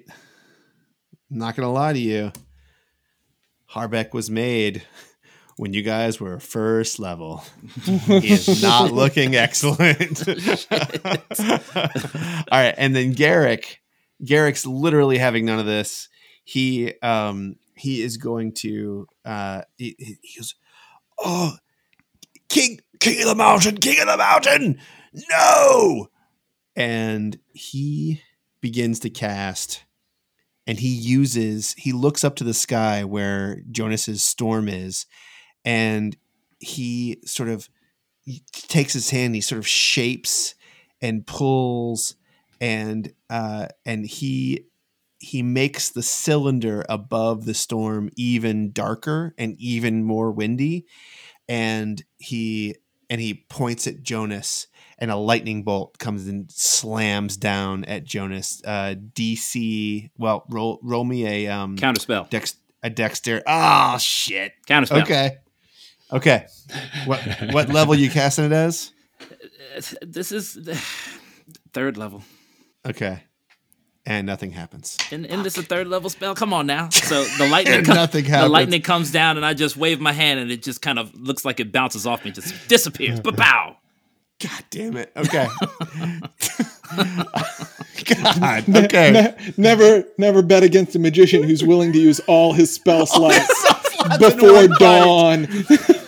not gonna lie to you. Harbeck was made when you guys were first level. *laughs* is not looking *laughs* excellent. *laughs* All right, and then Garrick, Garrick's literally having none of this. He um he is going to uh he he goes, oh, king king of the mountain, king of the mountain, no, and he begins to cast and he uses he looks up to the sky where jonas's storm is and he sort of takes his hand he sort of shapes and pulls and uh and he he makes the cylinder above the storm even darker and even more windy. And he and he points at jonas and a lightning bolt comes and slams down at jonas uh dc well roll roll me a um Counterspell. dex a dexter oh shit. Counter spell okay okay what what level you casting it as *laughs* This is the third level. okay and nothing happens And, and this is a third level spell. Come on now. So the *laughs* lightning, And com- nothing the lightning comes down, and I just wave my hand, and it just kind of looks like it bounces off me, just disappears. But pow! god damn it okay *laughs* god okay Ne- never, never bet against a magician who's willing to use all his spell slots before one fight. dawn.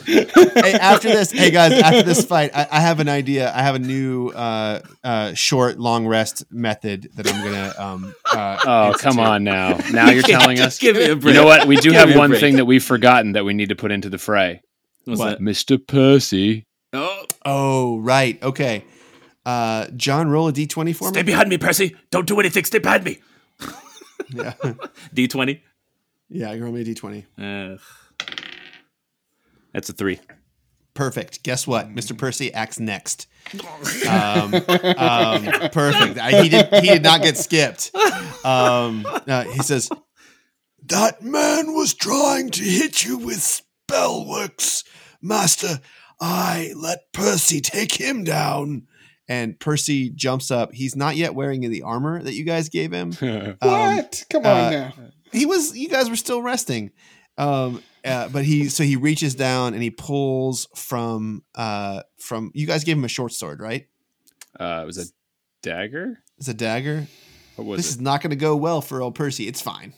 Hey, after this, hey guys, after this fight, I, I have an idea. I have a new uh, uh, short, long rest method that I'm gonna. Um, uh, oh, institute. come on now. Now you're telling *laughs* us. Give me a break. You know what? We do Give have one break. thing that we've forgotten that we need to put into the fray. What's What? that? Mr. Percy. Oh, Oh, right. Okay. Uh, John, roll a d20 for stay me. Stay behind me, Percy. Don't do anything. Stay behind me. *laughs* Yeah, *laughs* D twenty. yeah. You roll me a d20. Uh, that's a three. Perfect. Guess what? Mr. Percy acts next. *laughs* Um, um, perfect. I- He did. He did not get skipped. Um, uh, he says, "That man was trying to hit you with spellworks, Master. I let Percy take him down." And Percy jumps up. He's not yet wearing the armor that you guys gave him. *laughs* Um, What? Come on uh, now. he was you guys were still resting um uh, but he so he reaches down and he pulls from uh from you guys gave him a short sword right? Uh, it was a dagger. it's a dagger. What was this it? is not going to go well for old percy. It's fine.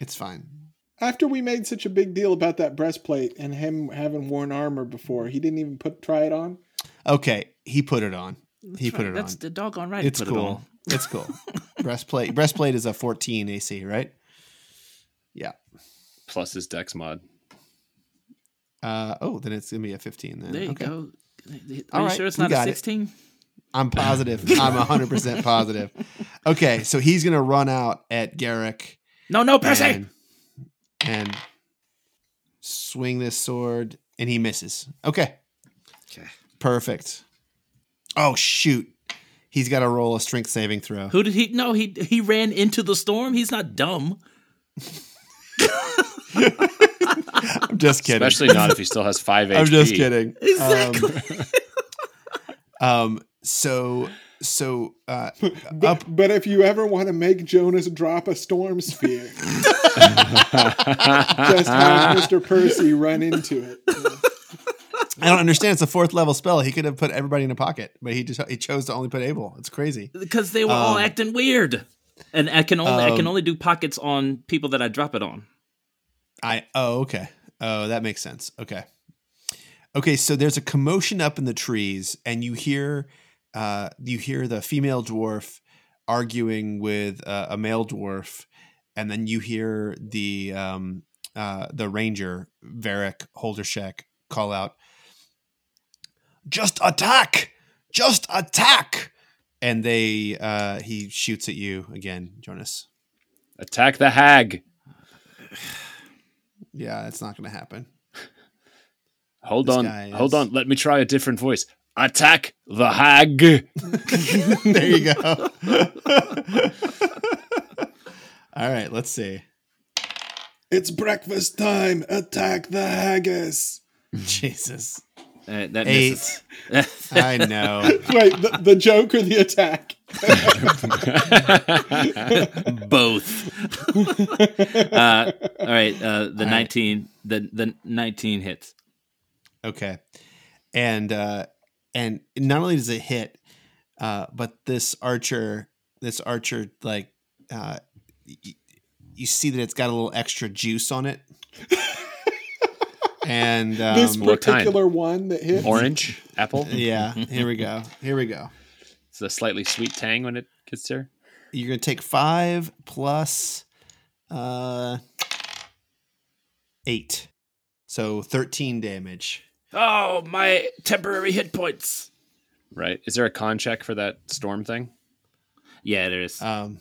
It's fine. After we made such a big deal about that breastplate and him having worn armor before, he didn't even put try it on. okay he put it on. He That's put it That's on. That's the doggone right. it's he put It cool. on. it's cool. *laughs* Breastplate breastplate is a 14 ac right? Yeah Plus his dex mod. uh oh then it's gonna be a 15 then There you okay go. Are All you right, sure it's not a got it. sixteen? I'm positive. I'm 100% positive. Okay, so he's going to run out at Garrick No, no, Percy. and, and swing this sword, and he misses. Okay, Okay. perfect. Oh, shoot. He's got to roll a strength saving throw. Who did he? No, he he ran into the storm. He's not dumb. *laughs* I'm just kidding. Especially not if he still has five HP. *laughs* I'm just kidding. Exactly. Um, *laughs* um, so, so, uh, But, up. but if you ever want to make Jonas drop a storm sphere, *laughs* just have Mr. Percy run into it. I don't understand. It's a fourth level spell. He could have put everybody in a pocket, but he just he chose to only put Abel. It's crazy. because they were all Um, acting weird. And I can only I can um, only do pockets on people that I drop it on. I oh okay. Oh, that makes sense. Okay. Okay, so there's a commotion up in the trees, and you hear uh you hear the female dwarf arguing with uh, a male dwarf, and then you hear the um uh the ranger Varric Holdershek call out, "Just attack! Just attack!" and they uh he shoots at you again, Jonas. Attack the hag. Yeah, it's not going to happen. Hold This on. guy Hold is- on. Let me try a different voice. Attack the hag. *laughs* there you go. *laughs* All right, let's see. It's breakfast time. Attack the haggis. *laughs* Jesus. Uh, that Eight. misses. *laughs* I know. Wait, the, the joke or the attack? *laughs* Both. uh, all right. Uh, the right. nineteen. The the nineteen hits. Okay. And uh and not only does it hit, uh, but this archer, this archer, like uh y- you see that it's got a little extra juice on it. And um, this particular one that hits. Orange, apple. yeah, *laughs* here we go. Here we go. It's a slightly sweet tang when it gets there. You're gonna take five plus uh eight. So thirteen damage. Oh, my temporary hit points. Right. Is there a con check for that storm thing? Yeah, there is. Um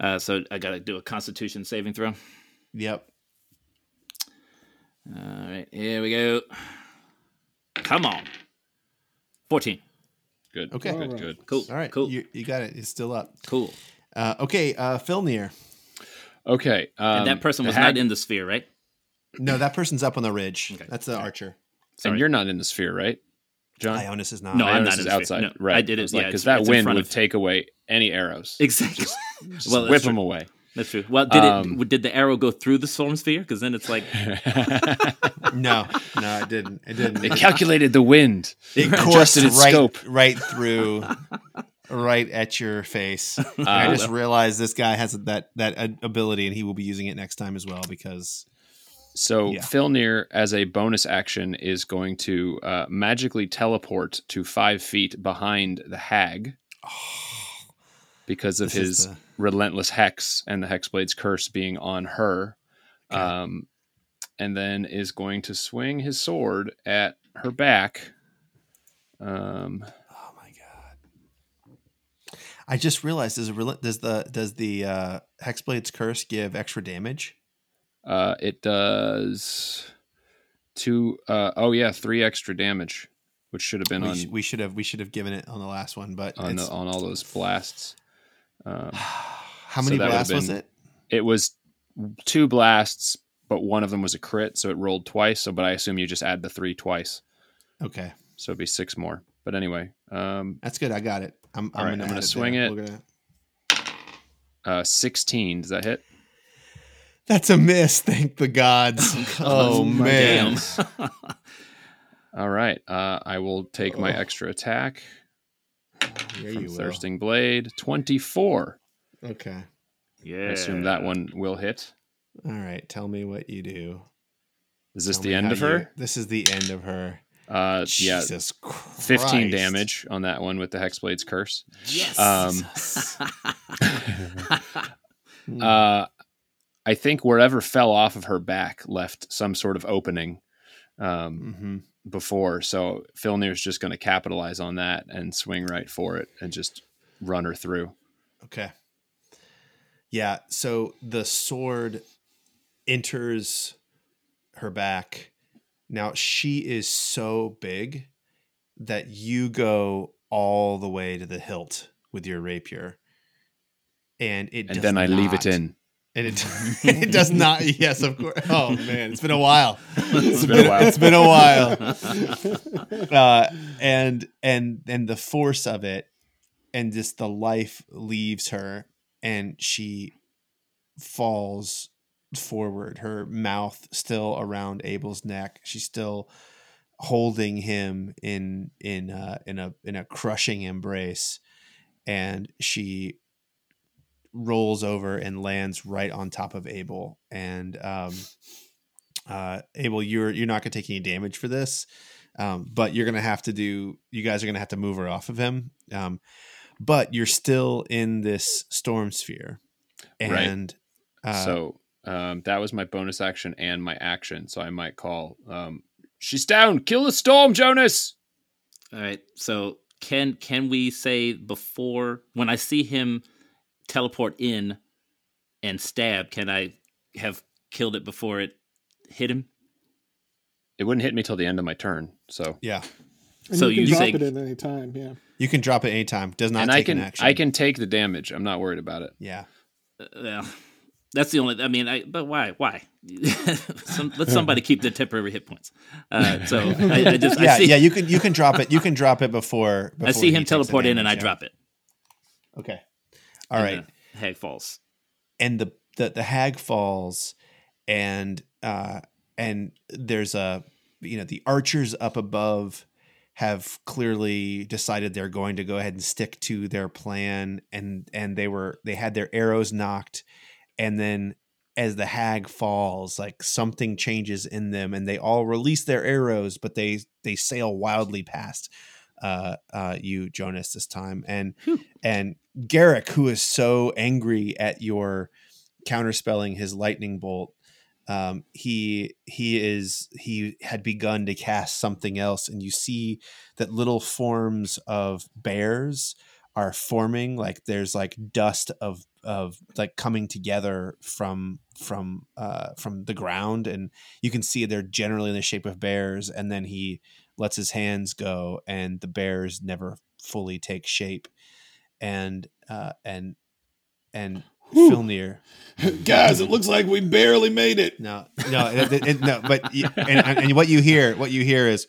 Uh, so I got to do a Constitution saving throw. yep. All right, here we go. Come on. 14. Good. Okay. Good. Alright. Good. Cool. All right. Cool. You, you got it. It's still up. cool. Uh, okay, uh, Filnir. Okay. Um, and that person was hag- not in the sphere, right? No, that person's up on the ridge. Okay. That's the archer. And you're not in the sphere, right, John? Ionis is not. No, I'm Ionis not in is the outside. No, right. I did it, yeah, because it's- that wind would of- take away any arrows. Exactly. Just *laughs* well, whip true. them away. That's true. Well, did Um, it? Did the arrow go through the storm sphere? Because then it's like *laughs* No, no, it didn't. It didn't. It calculated the wind. It coursed adjusted its right, scope. right through, right at your face. *laughs* And I Uh, just realized this guy has that that ability, and he will be using it next time as well because So Yeah. Filnir, as a bonus action, is going to uh, magically teleport to five feet behind the hag because of This his the- relentless hex and the hexblade's curse being on her. Okay. Um, and then is going to swing his sword at her back. Um, Oh my god! I just realized does, rel- does the does the uh, hexblade's curse give extra damage? uh, it does two. Uh, oh yeah, three extra damage, which should have been We, on sh- we should have we should have given it on the last one, but on, the, on all those blasts. Um, *sighs* how many that would've blasts was it? it was two blasts, but one of them was a crit, so it rolled twice. So, but I assume you just add the three twice, Okay, so it'd be six more. But anyway, um, that's good. I got it. I'm, All I'm right, gonna, I'm gonna swing it. We're gonna- uh, sixteen. Does that hit? That's a miss. Thank the gods. *laughs* oh man. *laughs* All right. Uh, I will take my extra attack Yeah, from you will. Thirsting Blade. Twenty-four. Okay. yeah. I assume that one will hit. All right. Tell me what you do. Is this Tell the end how of you- her? This is the end of her. Uh, yeah, Jesus Christ. 15 damage on that one with the Hexblade's curse. Yes. Um. *laughs* *laughs* Uh, I think wherever fell off of her back left some sort of opening um, hmm before. So Filnir's just going to capitalize on that and swing right for it and just run her through. Okay. Yeah. So the sword enters her back. Now she is so big that you go all the way to the hilt with your rapier. And it And then I leave it in. And it *laughs* *laughs* it does not. Yes, of course. Oh man, it's been a while. *laughs* It's been a while. It's been a while. uh, and and and the force of it, and just the life leaves her, and she falls forward. Her mouth still around Abel's neck. She's still holding him in in uh, in a in a crushing embrace, and she rolls over and lands right on top of Abel. And um, uh, Abel, you're you're not going to take any damage for this, um, but you're going to have to do. You guys are going to have to move her off of him. Um, but you're still in this storm sphere, Right. and uh, so um, that was my bonus action and my action. So I might call, um, she's down. Kill the storm, Jonas. All right. So can can we say before when I see him teleport in and stab, can I have killed it before it hit him? It wouldn't hit me till the end of my turn. So Yeah. And So you can you drop say- it at any time. Yeah. You can drop it anytime. Does not and take I can an action. I can take the damage. I'm not worried about it. Yeah. Uh, well, that's the only. I mean, I but why? Why? *laughs* Some, let somebody keep the temporary hit points. Uh, so I, I just Yeah, I see, yeah, you can you can drop it. You can drop it before, I see him teleport in and I yeah. drop it. Okay. All right. hag falls. and the, the the hag falls and uh and there's a you know the archers up above have clearly decided they're going to go ahead and stick to their plan and and they were they had their arrows nocked and then as the hag falls like something changes in them and they all release their arrows but they they sail wildly past uh uh you jonas this time. And and garrick who is so angry at your counterspelling his lightning bolt um, he he is he had begun to cast something else. And you see that little forms of bears are forming like there's like dust of of like coming together from from uh from the ground. And you can see they're generally in the shape of bears. And then he lets his hands go and the bears never fully take shape and uh and and Filnir *laughs* Guys, it looks like we barely made it. no, no, it, it- no. But and, and what you hear, what you hear is,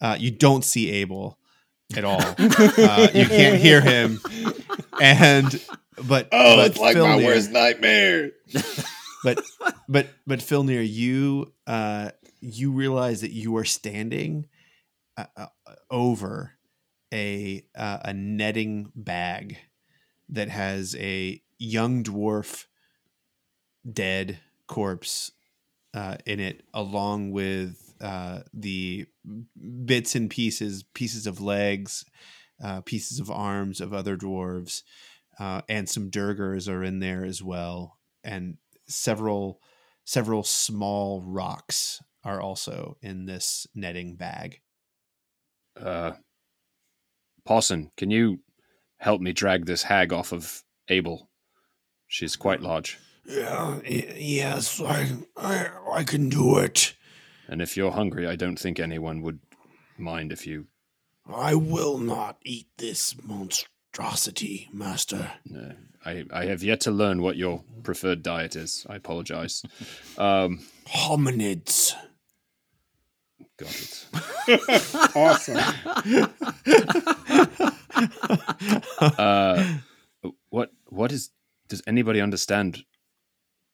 uh, you don't see Abel at all. Uh, you can't hear him, and but *laughs* Oh, but it's like my worst nightmare. *laughs* but but but Filnir, you uh you realize that you are standing uh, uh, over a uh, a netting bag that has a young dwarf dead corpse uh, in it, along with uh, the bits and pieces, pieces of legs, pieces of arms of other dwarves, and some duergars are in there as well, and several several small rocks are also in this netting bag. Uh, Pawson, can you help me drag this hag off of Abel? She's quite large. Yeah, yes, I, I I can do it. And if you're hungry, I don't think anyone would mind if you. I will not eat this monstrosity, master. Uh, I, I have yet to learn what your preferred diet is. I apologize. Um, Hominids. Got it. Awesome. *laughs* Uh, what what is? Does anybody understand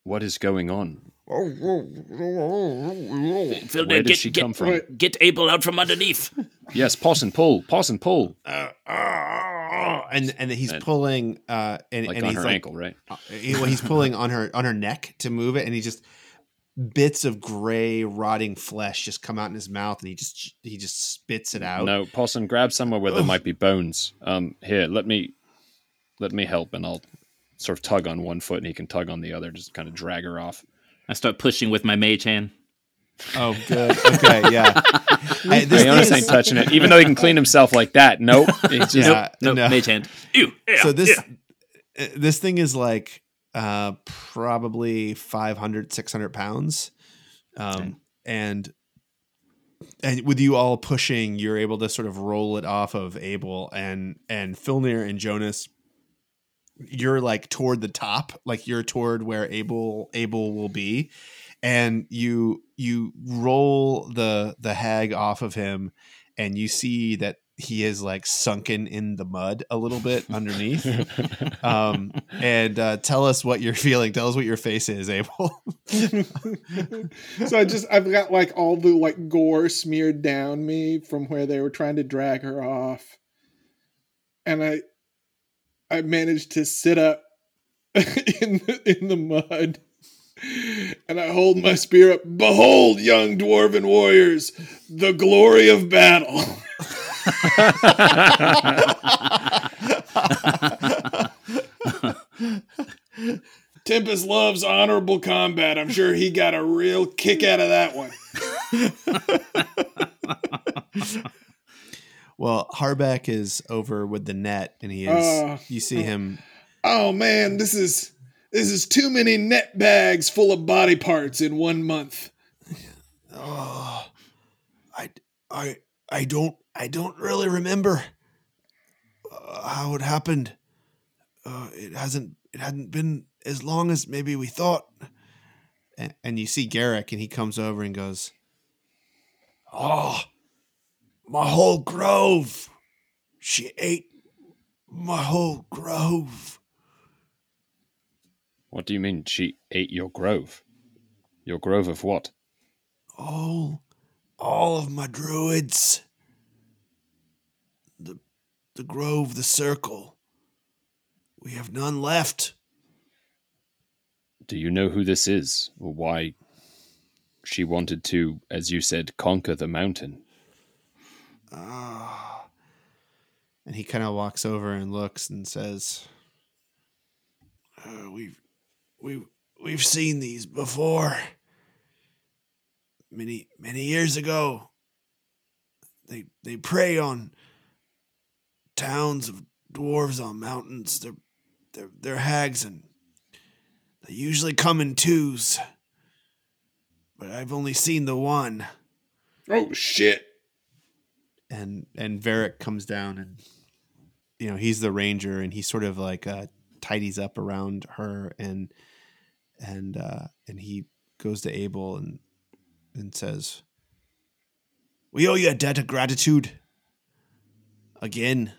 what is going on? Phil, Where did get, she get, come from? Get Abel out from underneath. Yes, Pawson, pull, Pawson, pull, Uh, uh, and and he's And- pulling uh and, like and on he's her like ankle, right? uh, he- well, he's pulling on her on her neck to move it and he just bits of gray rotting flesh just come out in his mouth and he just he just spits it out No, Pawson, grab somewhere where there Ugh. might be bones. Um, here, let me let me help, and I'll sort of tug on one foot, and he can tug on the other, just kind of drag her off. I start pushing with my mage hand. oh good okay yeah *laughs* I, this Leonis thing ain't touching it, even though he can clean himself like that. Nope, *laughs* it's just Yeah, No, no. mage hand. Ew. Yeah, so this yeah. uh, this thing is like uh probably 500 600 pounds um Okay. and and with you all pushing you're able to sort of roll it off of abel and and filnir and jonas you're like toward the top like you're toward where abel abel will be and you you roll the the hag off of him and you see that he is like sunken in the mud a little bit *laughs* underneath um and uh tell us what you're feeling tell us what your face is abel *laughs* so I just I've got like all the like gore smeared down me from where they were trying to drag her off. And I I managed to sit up *laughs* in the, in the mud. And I hold my spear up. Behold, young dwarven warriors, the glory of battle. Tempest loves honorable combat. I'm sure he got a real kick out of that one. *laughs* well, Harbeck is over with the net, and he is. Uh, you see him. Oh man, this is this is too many net bags full of body parts in one month. Oh, I, I, I don't, I don't really remember uh, how it happened. Uh, it hasn't, it hadn't been as long as maybe we thought. And, and you see Garrick, and he comes over and goes, "Oh, my whole grove. She ate my whole grove." What do you mean she ate your grove? Your grove of what? all all of my druids. The the grove the circle. We have none left. Do you know who this is, or why she wanted to, as you said, conquer the mountain? ah. And he kind of walks over and looks and says uh, we've we we've seen these before many many years ago they they prey on towns of dwarves on mountains. They're they're, they're hags and they usually come in twos. But i've only seen the one. Oh shit. and and Varric comes down and you know he's the ranger and he sort of like uh tidies up around her and and uh and he goes to Abel and and says we owe you a debt of gratitude. Again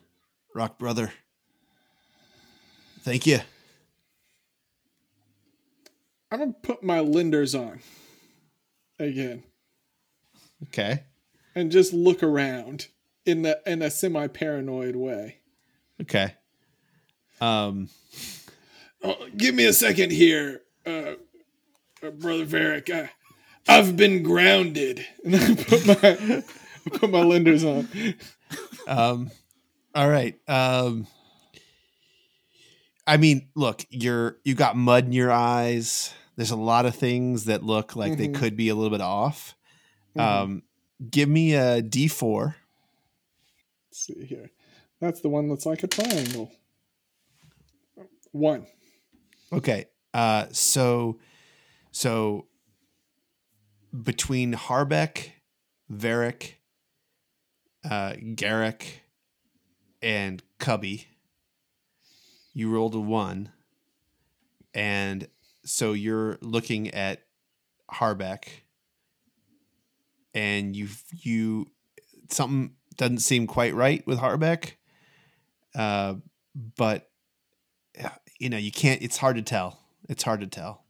rock brother. Thank you. I'm gonna put my linders on again. Okay. And just look around in the in a semi paranoid way. okay. Um Oh, give me a second here, uh, uh, brother Varric. I, I've been grounded. And *laughs* I put my I put my linders on. Um, all right. Um, I mean, look, you're you got mud in your eyes. There's a lot of things that look like they Mhm. could be a little bit off. Mhm. Um, give me a D4. Let's see here. That's the one that's like a triangle. One. Okay. Uh, so, so between Harbeck, Varric, uh, Garrick, and Cubby, you rolled a one, and so you're looking at Harbeck, and you you something doesn't seem quite right with Harbeck, uh, but you know you can't. It's hard to tell. It's hard to tell.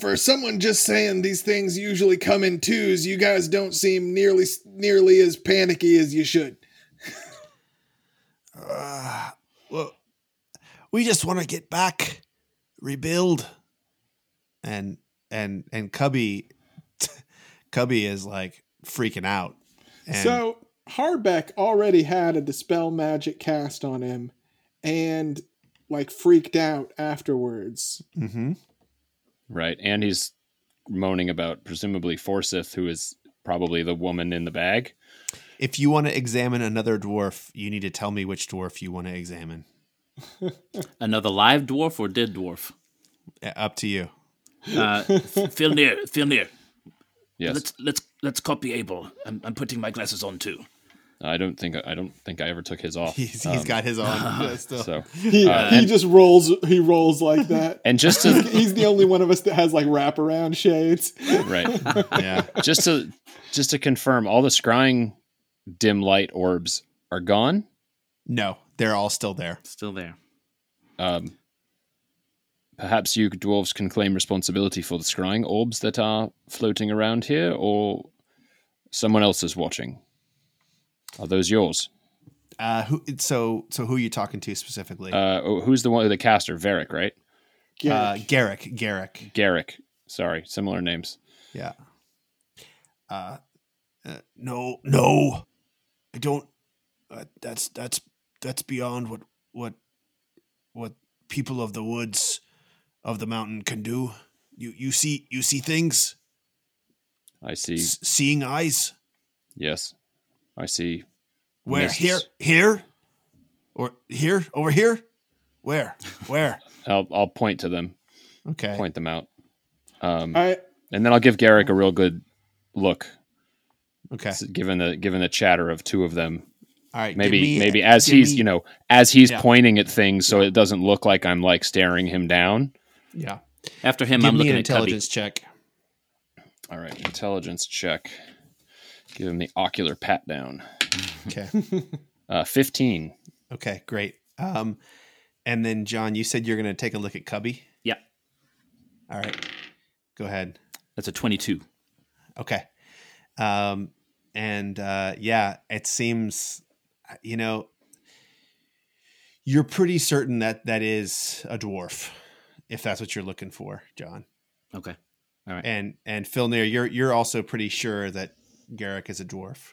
For someone just saying these things usually come in twos, you guys don't seem nearly nearly as panicky as you should. Uh, well, we just want to get back, rebuild, and and and Cubby, *laughs* Cubby is like freaking out. And so Harbeck already had a dispel magic cast on him and like freaked out afterwards. Mhm. Right, and he's moaning about presumably Forsyth, who is probably the woman in the bag. if you want to examine another dwarf, you need to tell me which dwarf you want to examine. *laughs* Another live dwarf or dead dwarf? Uh, Up to you. Uh, Filnir, Filnir. Yes, Let's let's let's copy Abel. I'm, I'm putting my glasses on too. I don't think I don't think I ever took his off. *laughs* He's, he's Um, got his on uh, *laughs* still. so He, Uh, he and- just rolls he rolls like that. *laughs* and just to He's the only one of us that has like wraparound shades. right, yeah. just to just to confirm, all the scrying dim light orbs are gone. No, they're all still there. Still there. Um, perhaps you dwarves can claim responsibility for the scrying orbs that are floating around here, or someone else is watching. Are those yours? Uh, who? So so who are you talking to specifically? Uh, oh, who's the one, the caster? Varric, right? Uh, Garrick. Garrick. Garrick. Garrick. Sorry, similar names. Yeah. Uh, uh, no, no, I don't. Uh, that's that's that's beyond what what what people of the woods of the mountain can do. You you see you see things, I see. S- seeing eyes. Yes, I see. Where? Mists. Here? Here? Or here? Over here? Where? Where? *laughs* I'll I'll point to them, Okay. point them out, um, I and then I'll give Garrick a real good look. Okay. Given the given the chatter of two of them, All right. maybe give me- maybe as he's me- you know as he's Yeah. pointing at things, so it doesn't look like I'm like staring him down. Yeah. After him, Give I'm me looking an at Cubby. intelligence check. All right, intelligence check. Give him the ocular pat down. Okay. *laughs* Uh, Fifteen. okay. Great. Um, and then John, you said you're going to take a look at Cubby. Yeah, All right. Go ahead. that's a 22. Okay. Um, and uh, yeah, it seems, you know, you're pretty certain that that is a dwarf, if that's what you're looking for, John. Okay. All right. And and Filnir, you're you're also pretty sure that Garrick is a dwarf.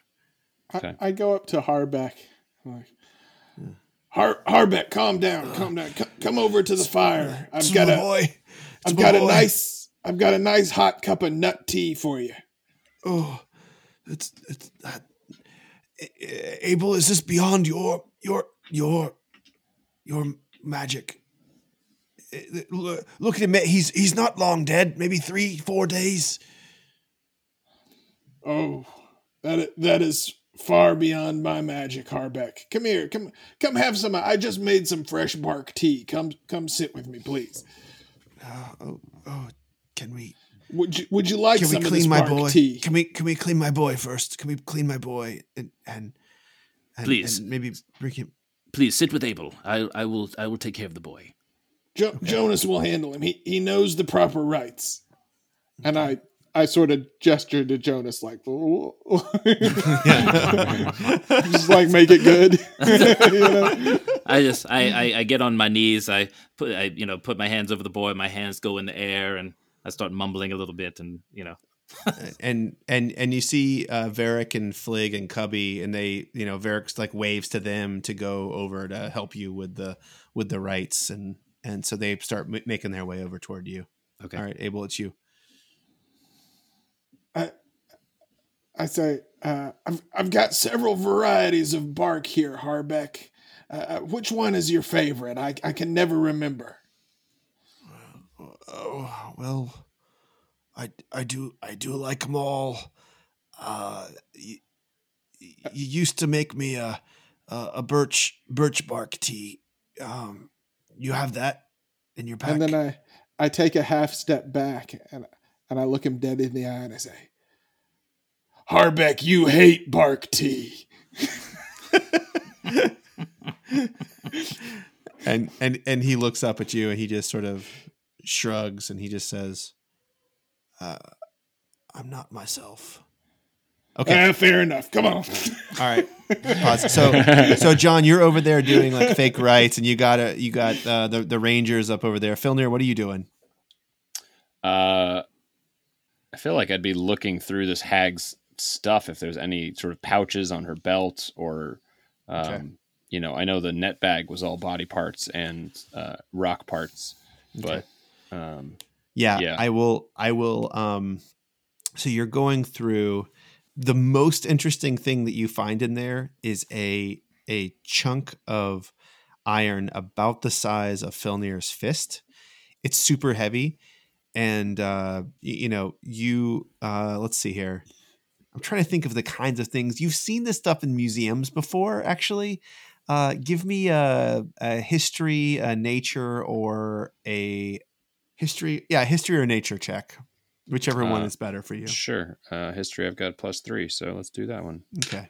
Okay. I, I go up to Harbeck. I'm like, hmm. Har- Harbeck, calm down, calm down. Come, come over to the fire. I've It's got my a, boy. I've my got a nice, I've got a nice hot cup of nut tea for you. Oh, it's it's uh, that. Abel, is this beyond your your your your magic? Uh, look look at him. He's he's not long dead. Maybe three, four days. Oh, that that is far beyond my magic, Harbeck. Come here, come come have some. I just made some fresh bark tea. Come come sit with me, please. Uh, oh, oh, can we Would you Would you like can we some of this clean my bark boy? tea? Can we can we clean my boy first? Can we clean my boy and and, and Please. and maybe bring him? Please sit with Abel. I, I will. I will take care of the boy. Jo- Jonas will handle him. He he knows the proper rites. and I I sort of gesture to Jonas like, *laughs* just like make it good. *laughs* you know? I just I, I I get on my knees. I put I you know put my hands over the boy. My hands go in the air, and I start mumbling a little bit, and you know *laughs* and and and you see uh Varric and Flig and Cubby and they you know Varric's like waves to them to go over to help you with the with the rites and and so they start m- making their way over toward you. okay. All right, Abel, it's you. I I say, uh, I've I've got several varieties of bark here, Harbeck. Uh, uh, which one is your favorite? I I can never remember. Oh well, I I do I do like them all. Uh, you, you used to make me a a, a birch birch bark tea. Um, you have that in your pack. and then I I take a half step back and and I look him dead in the eye and I say, Harbeck, you hate bark tea. *laughs* and and and he looks up at you and he just sort of shrugs and he just says uh, i'm not myself okay Ah, fair enough. Come on. all right *laughs* Pause. so so john you're over there doing like fake rites and you got a you got uh, the the rangers up over there Filnir, what are you doing Uh, I feel like I'd be looking through this hag's stuff if there's any sort of pouches on her belt or, um, Okay. you know, I know the net bag was all body parts and uh, rock parts, but um, yeah, Yeah. i will i will um so you're going through the most interesting thing that you find in there is a a chunk of iron about the size of Filnir's fist. It's super heavy, and uh, you know you. Uh, let's see here. I'm trying to think of the kinds of things you've seen this stuff in museums before. Actually, uh, give me a, a history, a nature, or a history. Yeah, history or nature check, whichever one Uh, is better for you. sure. Uh, history, I've got plus three, so let's do that one. Okay.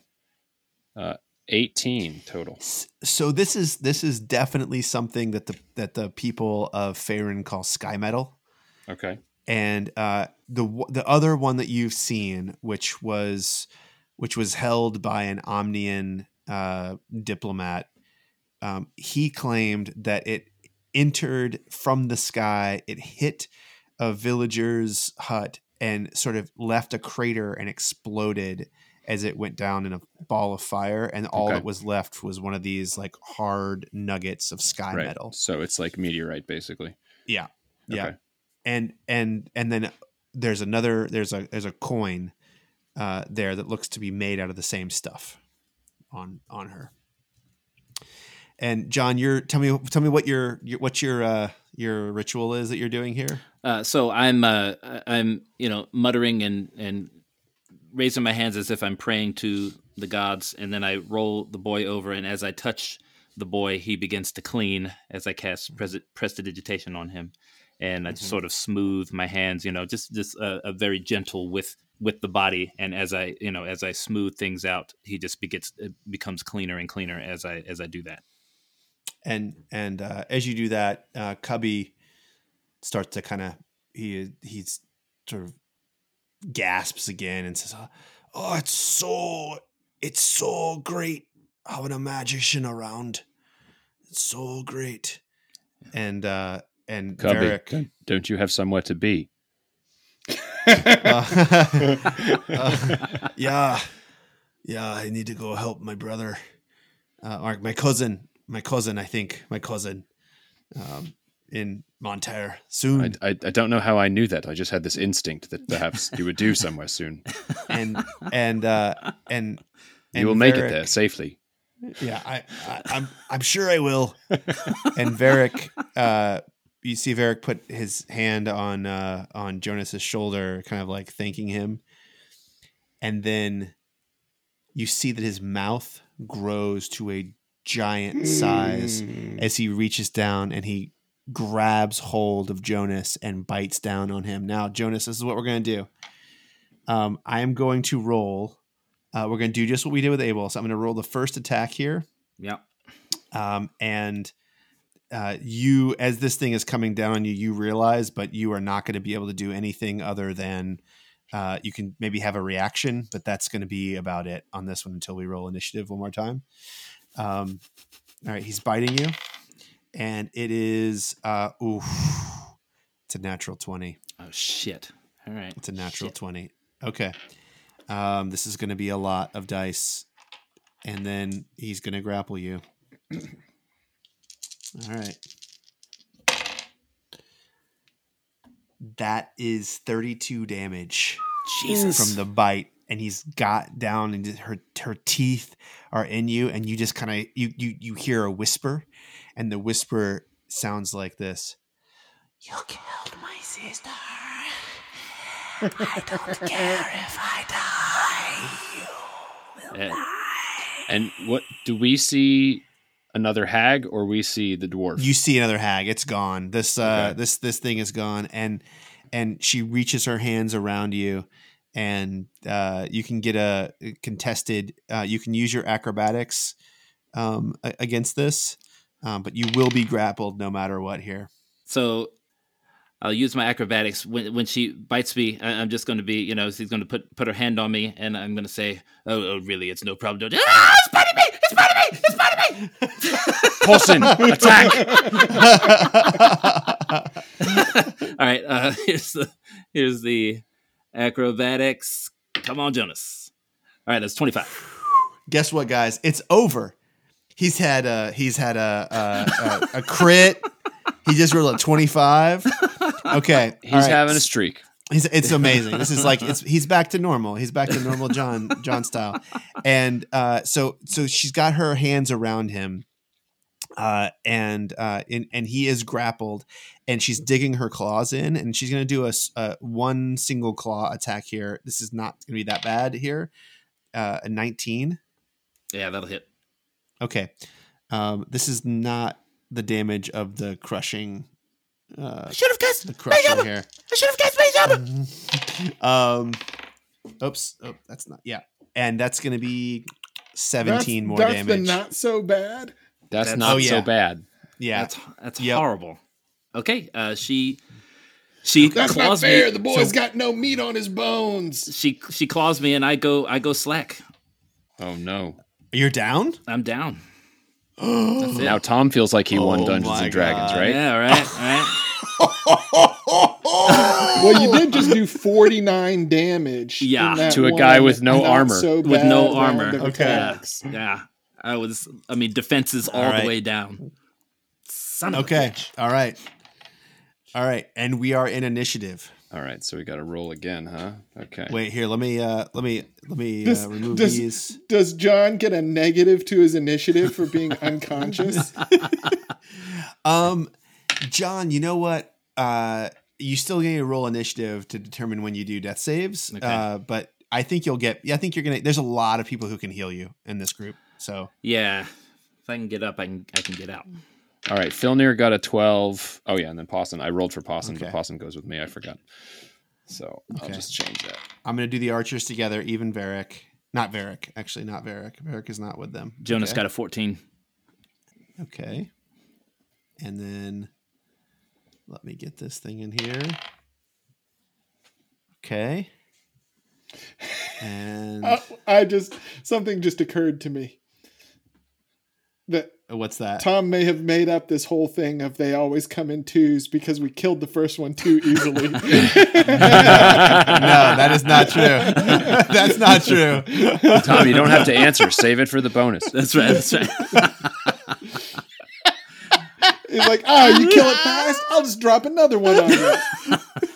18 total. So this is this is definitely something that the that the people of Faerun call sky metal. Okay. and uh, the the other one that you've seen, which was which was held by an Omnian uh, diplomat, um, he claimed that it entered from the sky, it hit a villager's hut, and sort of left a crater and exploded as it went down in a ball of fire, and all Okay. that was left was one of these like hard nuggets of sky right. metal. So it's like meteorite, basically. Yeah, yeah Okay. And and and then there's another there's a there's a coin uh, there that looks to be made out of the same stuff on on her. And John, you're tell me tell me what your, your what your uh, your ritual is that you're doing here. Uh, so I'm uh, I'm you know muttering and and raising my hands as if I'm praying to the gods, and then I roll the boy over, and as I touch the boy, he begins to clean as I cast pres- prestidigitation on him, and I just Mhm. sort of smooth my hands, you know, just just a, a very gentle with with the body, and as I you know as I smooth things out, he just begets it becomes cleaner and cleaner as I as I do that. and and uh, as you do that, uh, Cubby starts to kind of he he's sort of gasps again and says, "Oh, it's so it's so great having a magician around. It's so great." And uh, and Cubby, Varric, don't, don't you have somewhere to be? uh, *laughs* *laughs* uh, yeah, yeah, I need to go help my brother, uh, or my cousin, my cousin, I think, my cousin, um, in Monterre soon. I, I, I don't know how I knew that. I just had this instinct that perhaps you would do *laughs* somewhere soon. and and uh, and You and will make it there safely. Yeah, I, I I'm I'm sure I will. and Varric, uh, you see Varric put his hand on uh, on Jonas's shoulder, kind of like thanking him, and then you see that his mouth grows to a giant size as he reaches down and he grabs hold of Jonas and bites down on him. Now, Jonas, this is what we're going to do. Um, I am going to roll. Uh, we're going to do just what we did with Abel. So I'm going to roll the first attack here. Yeah. Um, and uh, you, as this thing is coming down on you, you realize, but you are not going to be able to do anything other than uh, you can maybe have a reaction, but that's going to be about it on this one until we roll initiative one more time. Um, all right, he's biting you, and it is uh, oof, it's a natural twenty. Oh shit! All right. It's a natural Shit. 20. Okay. Um, this is going to be a lot of dice. And then he's going to grapple you. All right. That is 32 damage Jesus. from the bite. And he's got down and her her teeth are in you and you just kind of you, you you hear a whisper and the whisper sounds like this. You killed my sister. I don't *laughs* care if I die. Uh, and what do we see? Another hag, or we see the dwarf? You see another hag. It's gone. This uh Okay. this this thing is gone and and she reaches her hands around you and uh you can get a contested uh you can use your acrobatics um against this. Um, but you will be grappled no matter what here. So I'll use my acrobatics when when she bites me. I, I'm just going to be, you know, she's going to put put her hand on me, and I'm going to say, "Oh, oh, really? It's no problem." Don't- Ah, it's biting me! It's biting me! It's biting me! Pawson, attack! All right, uh, *laughs* here's the here's the acrobatics. Come on, Jonas. All right, that's 25. Guess what, guys? It's over. He's had a he's had a a, a, a crit. He just rolled a twenty five. Okay, He's all right. having a streak. He's, it's *laughs* amazing. This is like it's he's back to normal. He's back to normal John John style. And uh, so so she's got her hands around him, uh, and uh, and and he is grappled, and she's digging her claws in, and she's gonna do a one single claw attack here. This is not gonna be that bad here. Uh, a nineteen. Yeah, that'll hit. Okay, um, this is not the damage of the crushing. Uh, Should have guessed. the crushing here. I should have guessed my *laughs* um oops oh, that's not yeah and that's gonna be 17 that's, more that's damage the not so bad. That's, That's- not Oh, so bad. yeah That's that's Yep. horrible. Okay, uh, she she That's not claws fair. me. The boy's So- got no meat on his bones. She she claws me, and I go I go slack. Oh no! you're down I'm down. *gasps* That's it. Now Tom feels like he won Oh Dungeons and Dragons, God. right? Yeah, all right, all right. Well, you did just do 49 damage. Yeah. To a guy with no armor. so With no armor. Okay. Yeah, attacks. yeah. I was. I mean, defenses all, All the way down. Son of a okay bitch. all right all right and we are in initiative All right, so we got to roll again, huh? Okay. Wait here. Let me uh, let me let me Does- uh, remove does- these. Does John get a negative to his initiative for being unconscious? *laughs* Um, John, you know what? Uh, you still need to roll initiative to determine when you do death saves. Okay. Uh, but I think you'll get. I think you're gonna. There's a lot of people who can heal you in this group. So Yeah. If I can get up, I can I can get out. All right, Filnir got a 12. Oh, yeah, and then Pawson. I rolled for Pawson, but Okay. Pawson goes with me. I forgot. So I'll just change that. I'm gonna do the archers together. Even Varric, not Varric. Actually, not Varric. Varric is not with them. Jonas okay. got a 14. Okay. And then let me get this thing in here. Okay. And Uh, I just something just occurred to me that what's that? Tom may have made up this whole thing of they always come in twos because we killed the first one too easily. *laughs* *laughs* no, that is not true. *laughs* That's not true. Tom, you don't have to answer. Save it for the bonus. That's right. That's right. He's like, oh, you kill it fast? I'll just drop another one on you.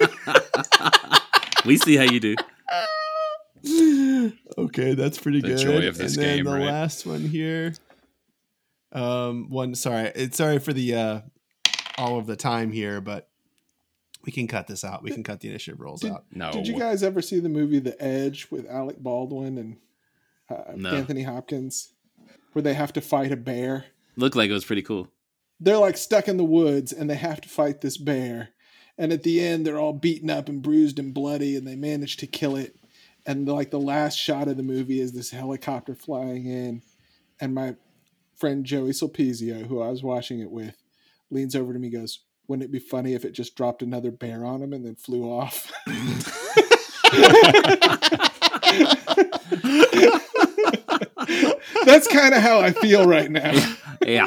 *laughs* we see how you do. *laughs* Okay, that's pretty The good. joy of this and then game, the right? last one here. Um, one. Sorry, it's sorry for the uh, all of the time here, but we can cut this out. We can cut the initiative rolls Did- out. No. Did you guys ever see the movie The Edge with Alec Baldwin and uh, No. Anthony Hopkins, where they have to fight a bear? Looked like it was pretty cool. They're like stuck in the woods and they have to fight this bear. And at the end, they're all beaten up and bruised and bloody, and they manage to kill it. And like the last shot of the movie is this helicopter flying in, and my friend Joey Sulpizio, who I was watching it with, leans over to me, and goes, "Wouldn't it be funny if it just dropped another bear on him and then flew off?" *laughs* That's kind of how I feel right now. Yeah.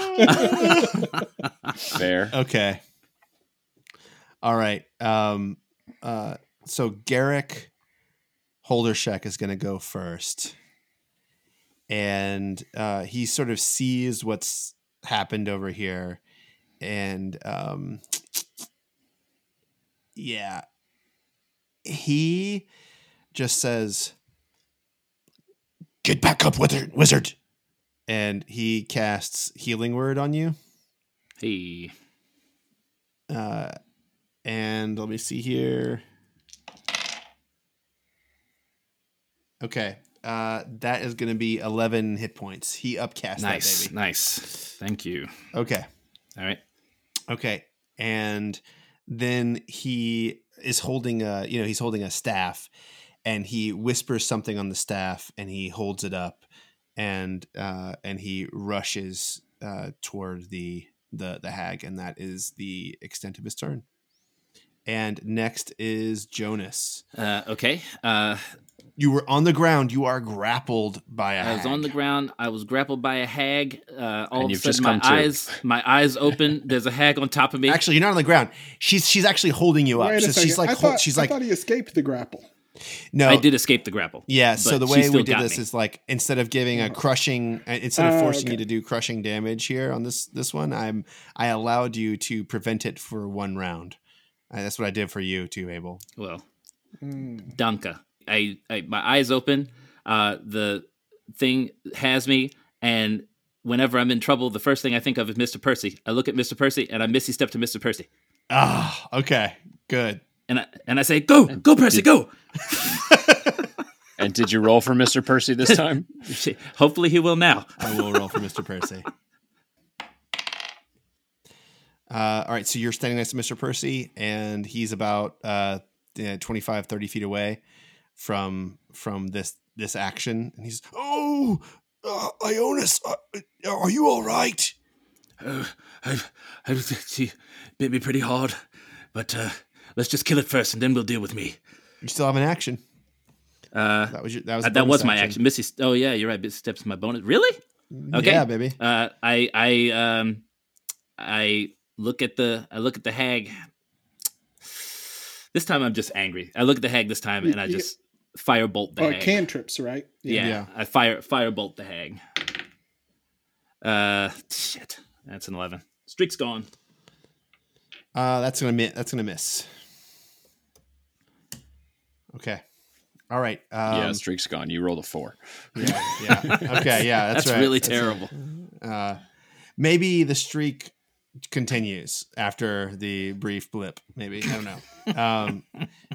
Fair. Okay. All right. Um, uh, so Garrick Holdershek is going to go first. And uh, he sort of sees what's happened over here. And um, yeah, he just says, Get back up, wizard. wizard. And he casts Healing Word on you. hey. Uh, and let me see here. Okay. Uh, that is going to be 11 hit points. He upcast Nice. that baby. Nice. Thank you. Okay. All right. Okay. And then he is holding a, you know, he's holding a staff and he whispers something on the staff and he holds it up and uh and he rushes uh toward the the the hag and that is the extent of his turn. And next is Jonas. Uh, okay. Uh, You were on the ground. You are grappled by a I hag. I was on the ground. I was grappled by a hag. Uh, all And of a sudden, my come to. eyes, my eyes open. *laughs* There's a hag on top of me. Actually, you're not on the ground. She's she's actually holding you up. Wait a So she's like I thought, she's I like thought he escaped the grapple. No. I did escape the grapple. Yeah, so the way we did this me. is like instead of giving a crushing, uh, instead of Oh, forcing you okay. to do crushing damage here on this this one, I'm I allowed you to prevent it for one round. Uh, that's what I did for you too, Abel. Well, Mm. Danka. I, I my eyes open. Uh, the thing has me, and whenever I'm in trouble, the first thing I think of is Mr. Percy. I look at Mr. Percy and I misty step to Mr. Percy, Ah, okay, good. And I and I say, "Go, go, Percy, go!" And did you roll for Mr. Percy this *laughs* time? Hopefully, he will now. I will roll for Mr. Percy. *laughs* Uh, all right, so you're standing next to Mr. Percy, and he's about uh, 25, 30 feet away from from this this action, and he's oh, uh, Ionis, uh, are you all right? Uh, I, I, she bit me pretty hard, but uh, let's just kill it first, and then we'll deal with me. You still have an action. Uh, That was your, that was Uh, that was my action. Misty. Oh yeah, you're right. Misty steps my bonus. Really? Okay. Yeah, baby. Uh, I I um I look at the I look at the hag. This time I'm just angry. I look at the hag this time and I You- just firebolt the Oh, hag. cantrips, right? yeah, Yeah. I fire firebolt the hag. Uh, shit. That's an eleven. Streak's gone. Uh, that's gonna miss. That's gonna miss. Okay. All right. Um, yeah, streak's gone. You rolled a four. yeah. Yeah. Okay. Yeah. *laughs* That's, That's, right. really That's right. terrible. Uh, maybe the streak continues after the brief blip. Maybe I don't know. Um,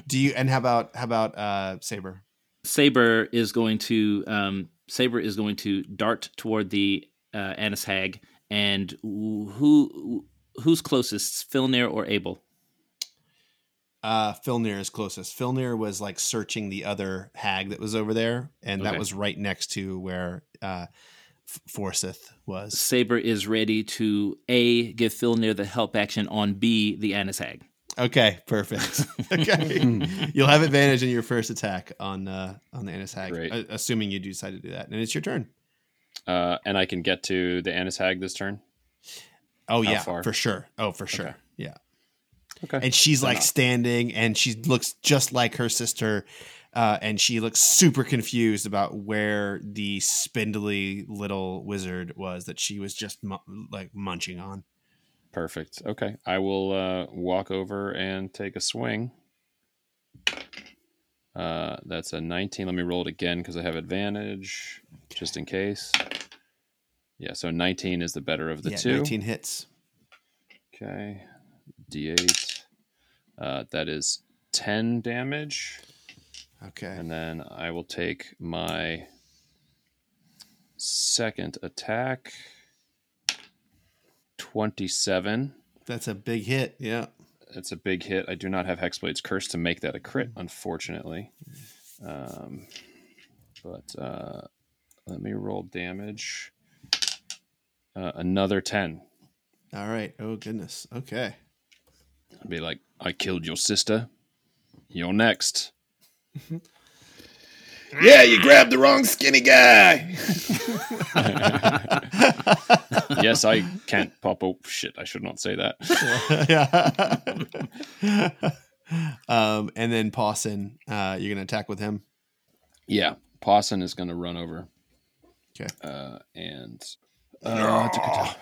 do you? And how about how about uh, Saber? Saber is going to um, Saber is going to dart toward the uh, Annis Hag, and who who's closest, Filnir or Abel? Uh, Filnir is closest. Filnir was like searching the other hag that was over there, and that was right next to where uh, F- Forsyth was. Saber is ready to a give Filnir the help action on b the Annis Hag. Okay, perfect. *laughs* okay, you'll have advantage in your first attack on uh, on the Annis hag, Great. uh, assuming you decide to do that, and it's your turn. Uh, and I can get to the Annis Hag this turn. Oh How yeah, far? for sure. Oh for sure. Okay. Yeah. Okay. and she's like standing and she looks just like her sister uh, and she looks super confused about where the spindly little wizard was that she was just mu- like munching on Perfect. Okay. I will uh, walk over and take a swing. Uh, that's a 19. Let me roll it again because I have advantage just in case. Yeah, so 19 is the better of the yeah two. 19 hits Okay. D8. Uh, that is 10 damage. okay And then I will take my second attack. 27. that's a big hit yeah It's a big hit. I do not have Hexblade's Curse to make that a crit, unfortunately. Um, but uh, let me roll damage. Uh, another 10. all right oh goodness okay I'd be like, I killed your sister. You're next. *laughs* Yeah, you grabbed the wrong skinny guy. *laughs* yes, I can't pop. Oh, shit. I should not say that. yeah *laughs* um and then Pawson, uh you're gonna attack with him Yeah. Pawson is going to run over. Okay. Uh, and uh,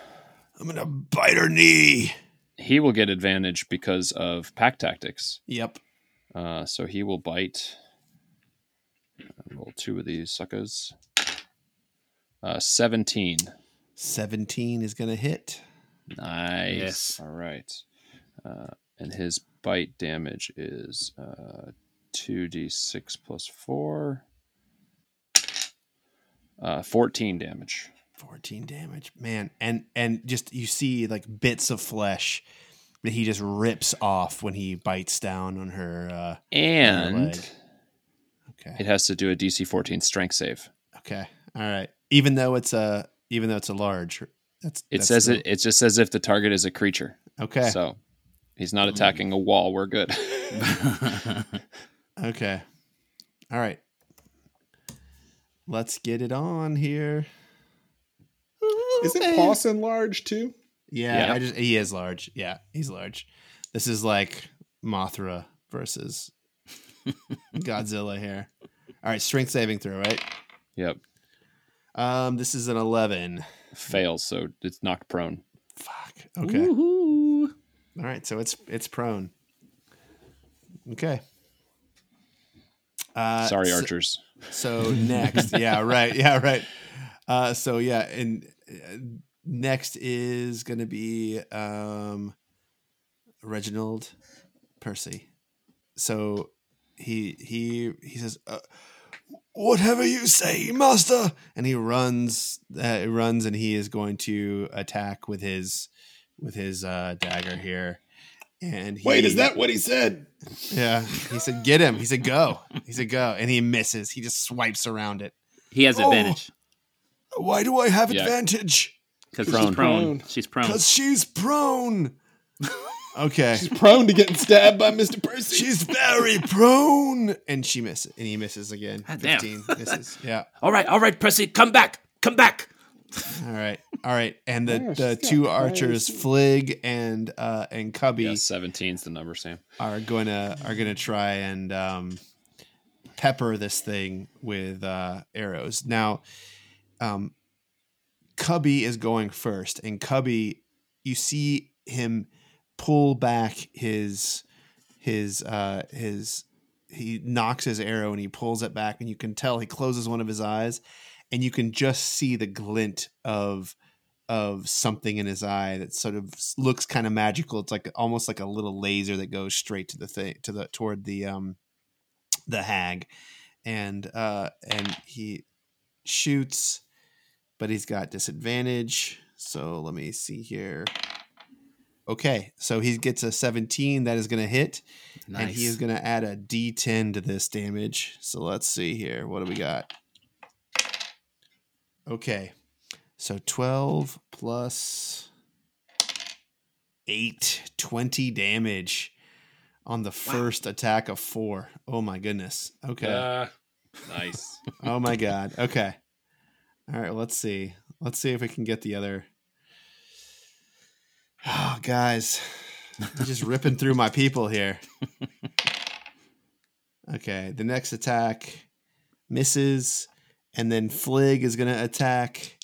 i'm gonna bite her knee he will get advantage because of pack tactics. yep Uh, so he will bite. Uh, roll two of these suckers. Uh, 17. 17 is gonna hit Nice. Yes. All right. Uh, and his bite damage is uh, 2d6 plus 4. Uh, 14 damage. 14 damage man and and just you see like bits of flesh that he just rips off when he bites down on her uh And okay it has to do a DC 14 strength save. okay all right even though it's a even though it's a large that's It that's says still- it. It just says if the target is a creature. okay So he's not attacking a wall. We're good. *laughs* okay all right let's get it on here Isn't Pawson large too? yeah, Yeah. I just he is large yeah he's large this is like mothra versus *laughs* godzilla here all right strength saving throw right yep. um this is an 11 Fails, so it's knocked prone. Fuck. Okay. Woohoo. All right. So it's it's prone. Okay. Uh, Sorry, so, archers. So next, yeah, right, yeah, right. *laughs* Uh, so yeah, and next is gonna be um, Reginald Percy. So he he he says, uh, "Whatever you say, master," and he runs. Uh, he runs, and he is going to attack with his with his uh, dagger here. And he, Wait, is that what he said? Yeah, he said, "Get him." He said, "Go." He said, "Go," and he misses. He just swipes around it. He has Oh. advantage Why do I have Yeah. advantage? because she's prone. Prone. She's prone. Because she's prone. Okay, She's prone to getting stabbed by Mr. Percy. she's very prone, and she misses, and he misses again. God damn. Fifteen misses. Yeah. All right, all right, Percy, come back, come back. All right. All right. And the, Yeah, the she's got two archers, too. Flig and uh and Cubby, Yeah, 17's the number, Sam. are gonna are gonna try and um, pepper this thing with uh, arrows. Now, um, Cubby is going first, and Cubby, you see him pull back his his uh, his he nocks his arrow and he pulls it back and you can tell he closes one of his eyes and you can just see the glint of of something in his eye that sort of looks kind of magical. It's like almost like a little laser that goes straight to the thing to the toward the um the hag. And uh and he shoots but he's got disadvantage so let me see here okay so he gets a 17 that is going to hit Nice. and he is going to add a d10 to this damage. So let's see here. What do we got? Okay. So 12 plus 8, 20 damage on the first attack of 4. Oh my goodness. Okay. Ah, nice. *laughs* oh my god. Okay. All right, let's see. Let's see if we can get the other Oh, guys. I'm just ripping through my people here. Okay, the next attack misses, and then Flig is going to attack.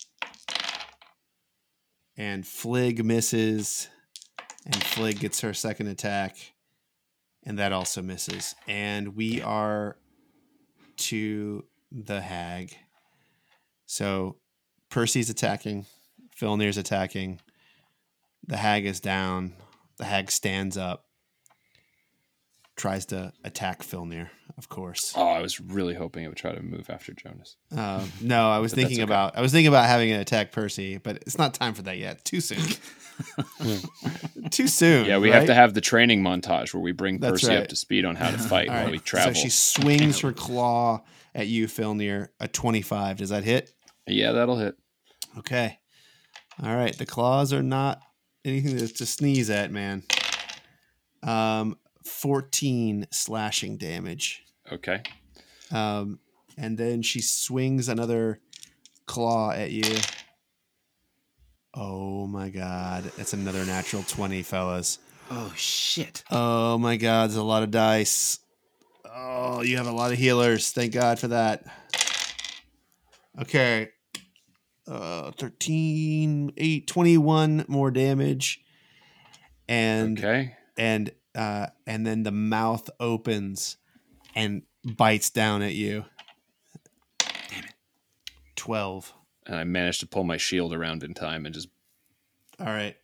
And Flig misses, and Flig gets her second attack, and that also misses. And we are to the hag. So Percy's attacking, Filnir's attacking. The hag is down. The hag stands up, tries to attack Filnir, of course. Oh, I was really hoping it would try to move after Jonas. Um, no, I was thinking okay. about I was thinking about having it attack Percy, but it's not time for that yet. Too soon. *laughs* Too soon. Yeah, we have to have the training montage where we bring That's Percy right. up to speed on how to fight while right. we travel. So she swings her claw at you, Filnir. A twenty-five. Does that hit? yeah, that'll hit. Okay. All right. The claws are not anything to, to sneeze at, man. Um, fourteen slashing damage. Okay. Um, and then she swings another claw at you. Oh my god. It's another natural 20, fellas. oh shit. Oh my god, there's a lot of dice. Oh, you have a lot of healers. Thank God for that. Okay. Uh 13 8 21 more damage. And Okay. and uh and then the mouth opens and bites down at you. Damn it. 12. And I managed to pull my shield around in time and just All right.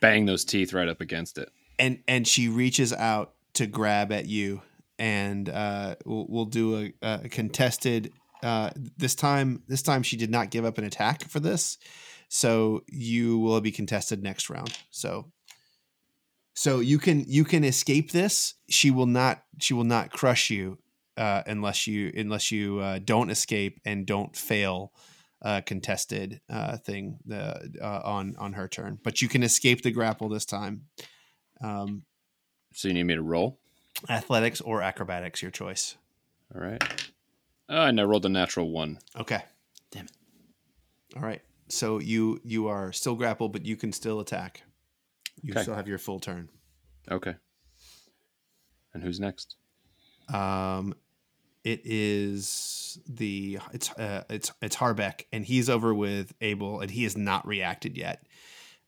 bang those teeth right up against it. and and she reaches out to grab at you and uh we'll, we'll do a, a contested uh this time this time she did not give up an attack for this so you will be contested next round so so you can you can escape this she will not she will not crush you uh unless you unless you uh, don't escape and don't fail uh, contested uh, thing the uh, on on her turn, but you can escape the grapple this time. Um, So you need me to roll? athletics or acrobatics, your choice. All right. Oh, and I rolled a natural one. Okay. Damn it. All right. So you you are still grappled, but you can still attack. You Okay. still have your full turn. Okay. And who's next? Um, it is the it's uh, it's it's Harbeck, and he's over with Abel, and he has not reacted yet.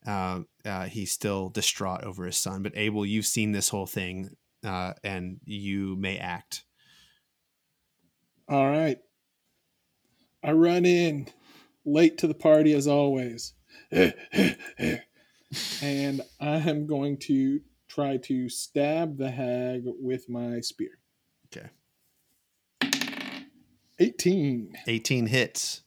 Uh, uh, he's still distraught over his son. But Abel, you've seen this whole thing, uh, and you may act. All right. I run in late to the party as always. *laughs* and I'm going to try to stab the hag with my spear. Okay. 18. Eighteen hits.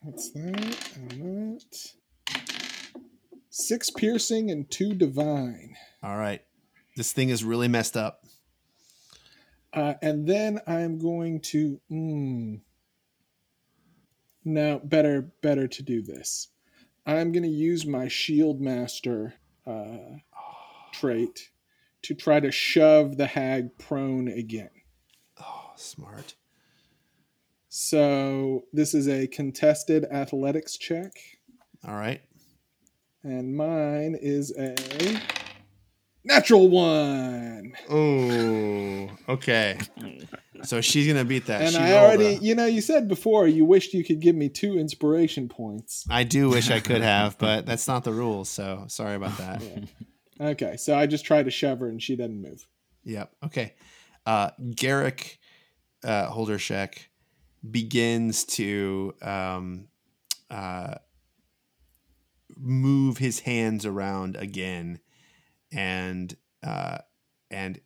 What's that? And that. Six piercing and two divine. All right. This thing is really messed up. Uh, and then I'm going to. Mm, no, better, better to do this. I'm going to use my shield master uh, trait to try to shove the hag prone again. Oh, smart. So this is a contested athletics check, All right. and mine is a natural one. Oh, okay. So she's gonna beat that. and She I already, a- you know, you said before you wished you could give me two inspiration points. I do wish I could *laughs* have, but that's not the rules. So sorry about that. Okay, so I just tried to shove her and she doesn't move. Yep. Okay. Uh, Garrick uh, Holdershek begins to um, uh, move his hands around again, and uh, and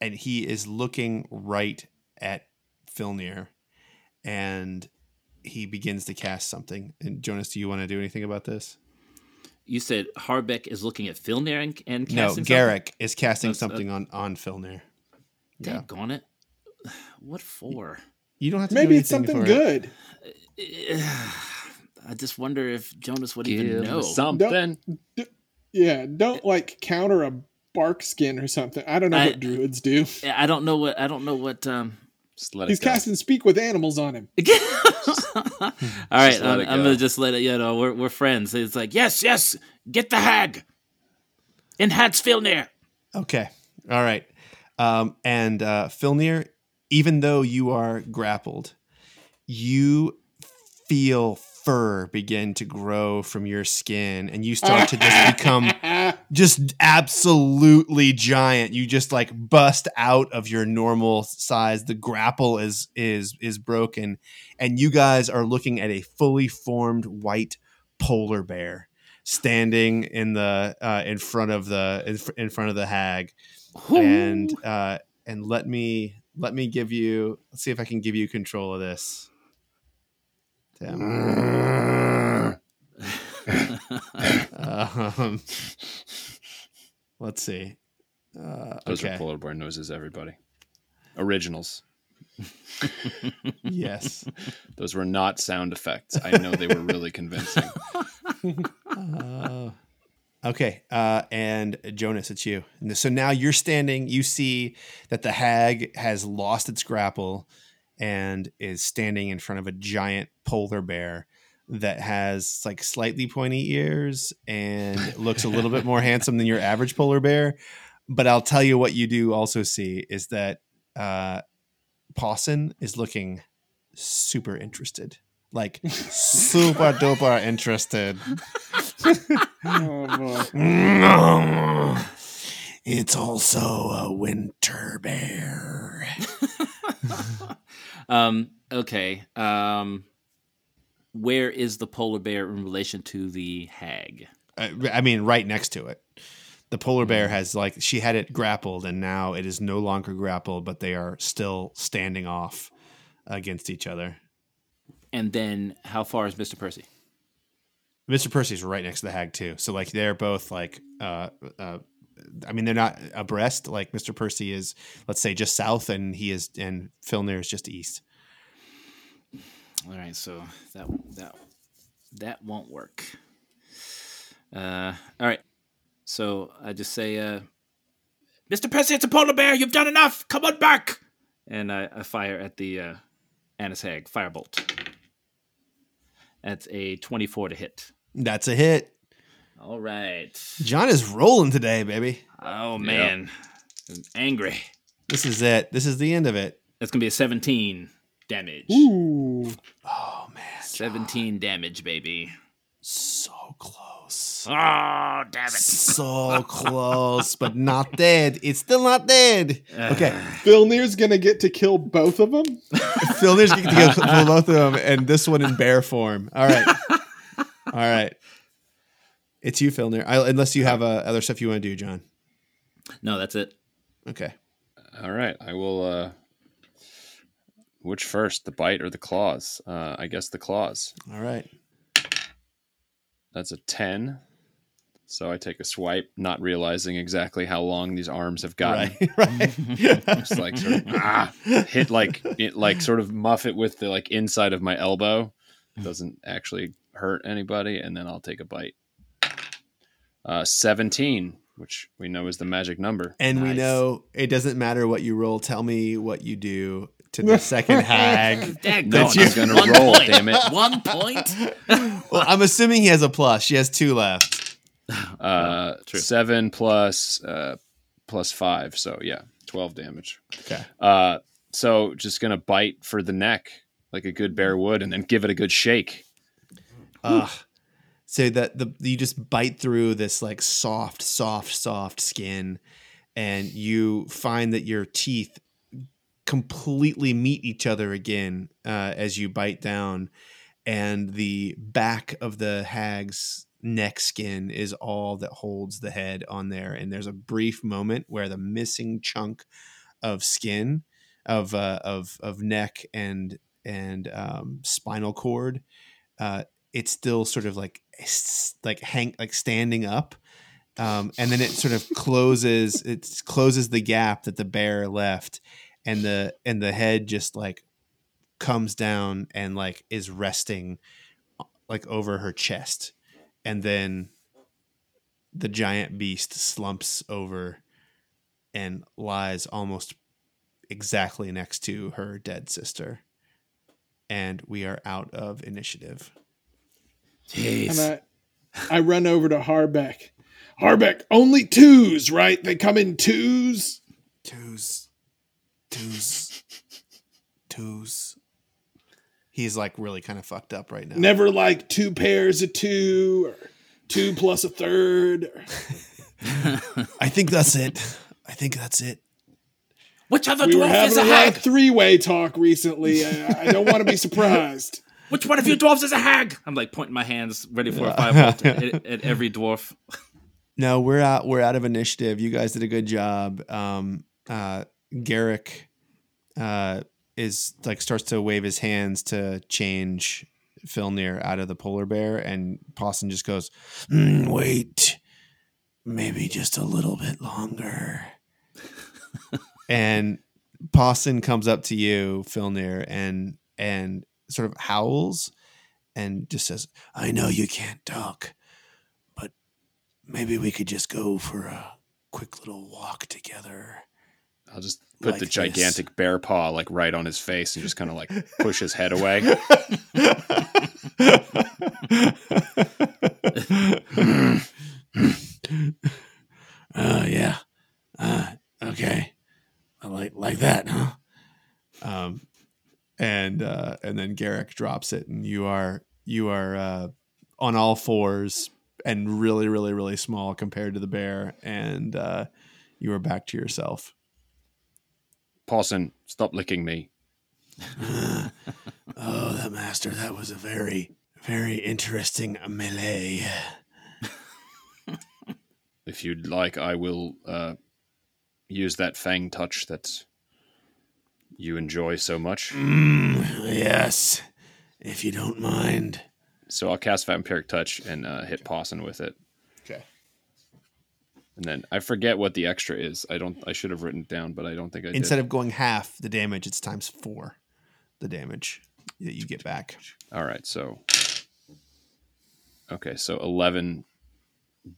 and he is looking right at Filnir, and he begins to cast something. And Jonas, do you want to do anything about this? You said Harbeck is looking at Filnir and, and No, casting Garrick is casting That's- uh, something on on Filnir. something? Daggone it. *sighs* What for? You don't have to. do Maybe it's something for it. good. *sighs* I just wonder if Jonas would even know. something. Yeah, don't like counter a bark skin or something. I don't know I- what druids do. I don't know what I don't know what um Just let He's it go. casting speak with animals on him. *laughs* All right, Just let I'm, it I'm gonna just let it. You know, we're we're friends. It's like yes, yes, get the hag. in Enhance Filnir. Okay. All right. Um, and uh, Filnir, even though you are grappled, you feel fur begin to grow from your skin, and you start to just become just absolutely giant. You just like bust out of your normal size. The grapple is is is broken, and you guys are looking at a fully formed white polar bear standing in the uh, in front of the in, fr- in front of the hag, and uh, and let me let me give you. Let's see if I can give you control of this. Tim. *laughs* um, let's see. Uh, Those okay. are polar bear noises, everybody. Originals. yes. *laughs* Those were not sound effects. I know they were really convincing. *laughs* Uh, okay. Uh, and Jonas, it's you. So now you're standing. You see that the hag has lost its grapple and is standing in front of a giant polar bear that has like slightly pointy ears and *laughs* looks a little bit more handsome than your average polar bear. But I'll tell you what you do also see is that uh, Pawson is looking super interested. Like super duper interested. Oh. *laughs* *laughs* It's also a winter bear. *laughs* Um. Okay. Um. Where is the polar bear in relation to the hag? I, I mean, right next to it. The polar bear has like she had it grappled, and now it is no longer grappled, but they are still standing off against each other. And then how far is Mister Percy? Mr. Percy's right next to the hag too, so like they're both like, uh, uh, I mean, they're not abreast. Like Mr. Percy is, let's say, just south, and he is, and Filnir is just east. All right. So that that that won't work. Uh. All right. So I just say, uh, Mister Percy, it's a polar bear. You've done enough. Come on back. And I, I fire at the uh, Annis Hag firebolt. That's a twenty-four to hit. That's a hit. All right. John is rolling today, baby. Oh man, I'm angry. This is it. This is the end of it. That's gonna be a 17 damage. Ooh. Oh man, 17 damage, baby. so close. Oh, damn it. So close, but not dead. It's still not dead. Okay, *sighs* Filnir's gonna get to kill both of them. *laughs* Filnir's going to go kill both of them, and this one in bear form. All right, all right. It's you, Filnir. I, unless you have uh, other stuff you want to do, John. No, that's it. Okay. All right, I will. uh Which first, the bite or the claws? Uh I guess the claws. All right. That's a ten. So I take a swipe, not realizing exactly how long these arms have gotten. Right. *laughs* right. *laughs* Just like sort of ah, hit like it, like sort of muff it with the like inside of my elbow. Doesn't actually hurt anybody, and then I'll take a bite. Uh, Seventeen, which we know is the magic number. and we know it doesn't matter what you roll. Tell me what you do to the second *laughs* hag. Dag No, gone. Gonna roll, point. damn it. *laughs* One point? *laughs* Well, I'm assuming he has a plus. She has two left. Uh, true. seven plus uh, plus five, so yeah, twelve damage. Okay. Uh, so just gonna bite for the neck like a good bear would, and then give it a good shake. Ugh. So that the you just bite through this like soft, soft, soft skin, and you find that your teeth completely meet each other again uh, as you bite down, and the back of the hag's neck skin is all that holds the head on there. And there's a brief moment where the missing chunk of skin of uh, of of neck and and um, spinal cord, uh, it's still sort of like like hang like standing up. Um, and then it sort of closes it closes the gap that the bear left and the and the head just like comes down and like is resting uh, like over her chest and then the giant beast slumps over and lies almost exactly next to her dead sister and we are out of initiative And I, I run over to Harbeck. Harbeck, only twos, right? They come in twos. twos twos twos he's like really kind of fucked up right now Never like two pairs of two or two plus a third. *laughs* i think that's it i think that's it Which other We were dwarf is a a lot of hag? three-way talk recently. I, I don't want to be *laughs* surprised. Which one of you dwarves is a hag? I'm like pointing my hands, ready for a five at, *laughs* at every dwarf. No, we're out. We're out of initiative. You guys did a good job. Um, uh, Garrick uh, is like starts to wave his hands to change Filnir out of the polar bear, and Pawson just goes, "Mm, "Wait, maybe just a little bit longer." *laughs* and Pawson comes up to you, Filnir, and and sort of howls and just says, "I know you can't talk." But maybe we could just go for a quick little walk together. I'll just put Like the this. gigantic bear paw like right on his face and just kind of like push his head away. Oh *laughs* yeah. Uh, okay. I like like that, huh? Um, and uh, and then Garrick drops it, and you are you are uh, on all fours and really really really small compared to the bear, and uh, you are back to yourself. Pawson, stop licking me. *laughs* oh, that master, that was a very very interesting melee. If you'd like, I will uh, use that fang touch that you enjoy so much. Mm, yes, if you don't mind. So I'll cast Vampiric Touch and uh, hit Pawson with it. Okay. And then I forget what the extra is. I don't. I should have written it down, but I don't think I Instead did. of going half the damage, it's times four the damage that you get back. All right. So. Okay, so eleven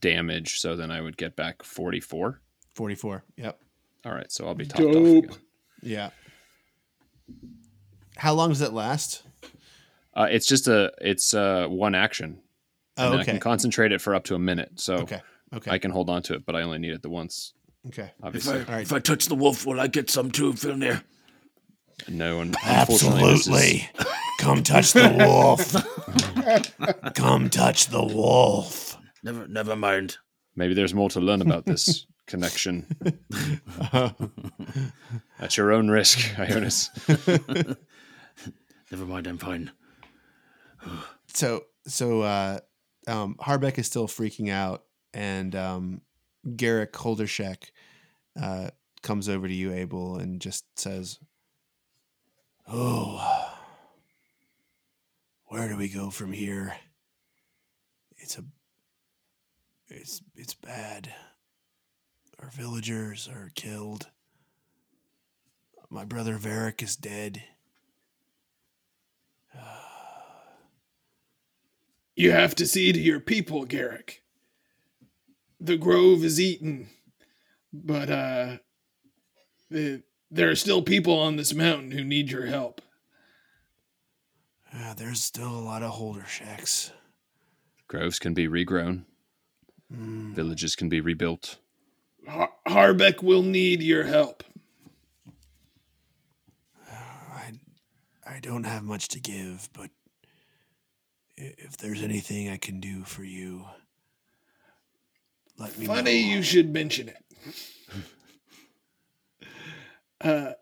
damage. So then I would get back forty-four. 44. Yep. All right, so I'll be topped off Dope. again. Yeah. How long does it last? Uh, it's just a. It's uh, one action. Oh, and then I okay. can concentrate it for up to a minute. So Okay. Okay. I can hold on to it, but I only need it the once. okay. Obviously, All right. If I touch the wolf, will I get some too, Filnir? no. And unfortunately, this is- Absolutely. Come touch the wolf. Come touch the wolf. Never, never mind. maybe there's more to learn about this *laughs* connection *laughs* at your own risk, Ionis. *laughs* Never mind, I'm fine. So so uh um Harbeck is still freaking out and um Garrick Holdershek uh comes over to you, Abel, and just says Oh where do we go from here? It's a it's it's bad. Our villagers are killed. My brother Varric is dead. You have to see to your people, Garrick. The grove is eaten, but uh, the, there are still people on this mountain who need your help. Uh, there's still a lot of Holdersheks. Groves can be regrown, Mm, villages can be rebuilt. Har- Harbeck will need your help. I, I don't have much to give, but if there's anything I can do for you, let me Funny know. you should mention it. *laughs* uh,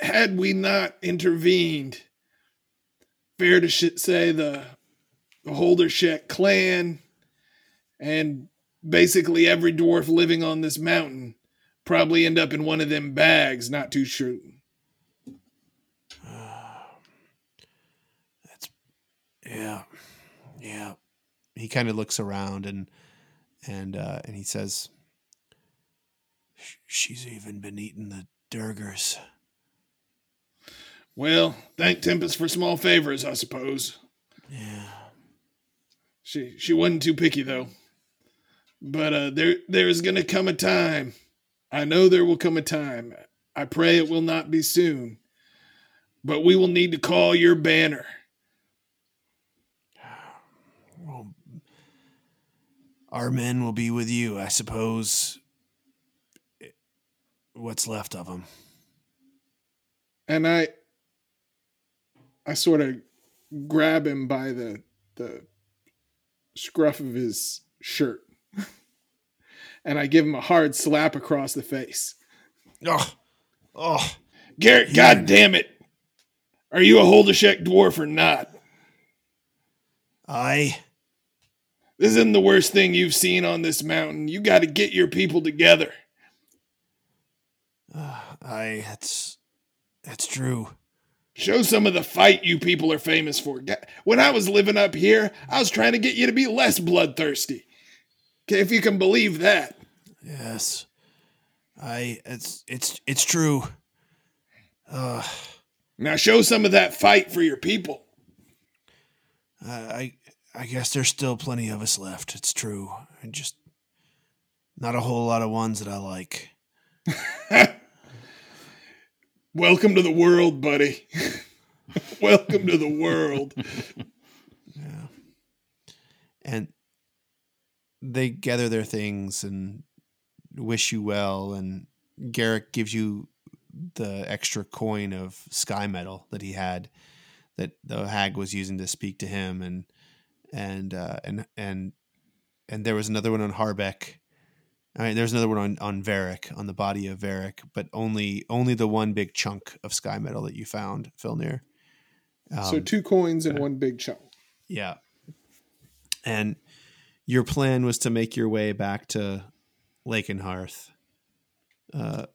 had we not intervened, fair to sh- say the, the Holdershek clan and basically every dwarf living on this mountain probably end up in one of them bags, not too sure. *sighs* That's yeah, yeah. He kind of looks around and and uh, and he says, "She's even been eating the duergars." Well, thank Tempest for small favors, I suppose. Yeah. She she wasn't too picky though. But uh there there is gonna come a time. I know there will come a time. I pray it will not be soon. But we will need to call your banner. *sighs* Well, our men will be with you, I suppose. What's left of them. And I I sort of grab him by the the scruff of his shirt. *laughs* and I give him a hard slap across the face. Oh, oh, Garrett, god damn it. Are you a Holdershek dwarf or not? I. This isn't the worst thing you've seen on this mountain. You got to get your people together. Uh, I. That's. That's true. Show some of the fight you people are famous for. When I was living up here, I was trying to get you to be less bloodthirsty. If you can believe that. Yes. I. It's. It's. It's true. Uh, Now show some of that fight for your people. I. I. I guess there's still plenty of us left. It's true. And just. Not a whole lot of ones that I like. *laughs* Welcome to the world, buddy. *laughs* Welcome to the world. *laughs* Yeah. And they gather their things and wish you well. And Garrick gives you the extra coin of sky metal that he had that the hag was using to speak to him. And, and, uh, and, and, and there was another one on Harbeck. I mean, there's another one on, on Varric, on the body of Varric, but only, only the one big chunk of sky metal that you found, Filnir. so Um, two coins and one big chunk. yeah. And your plan was to make your way back to Lake and Hearth. Uh,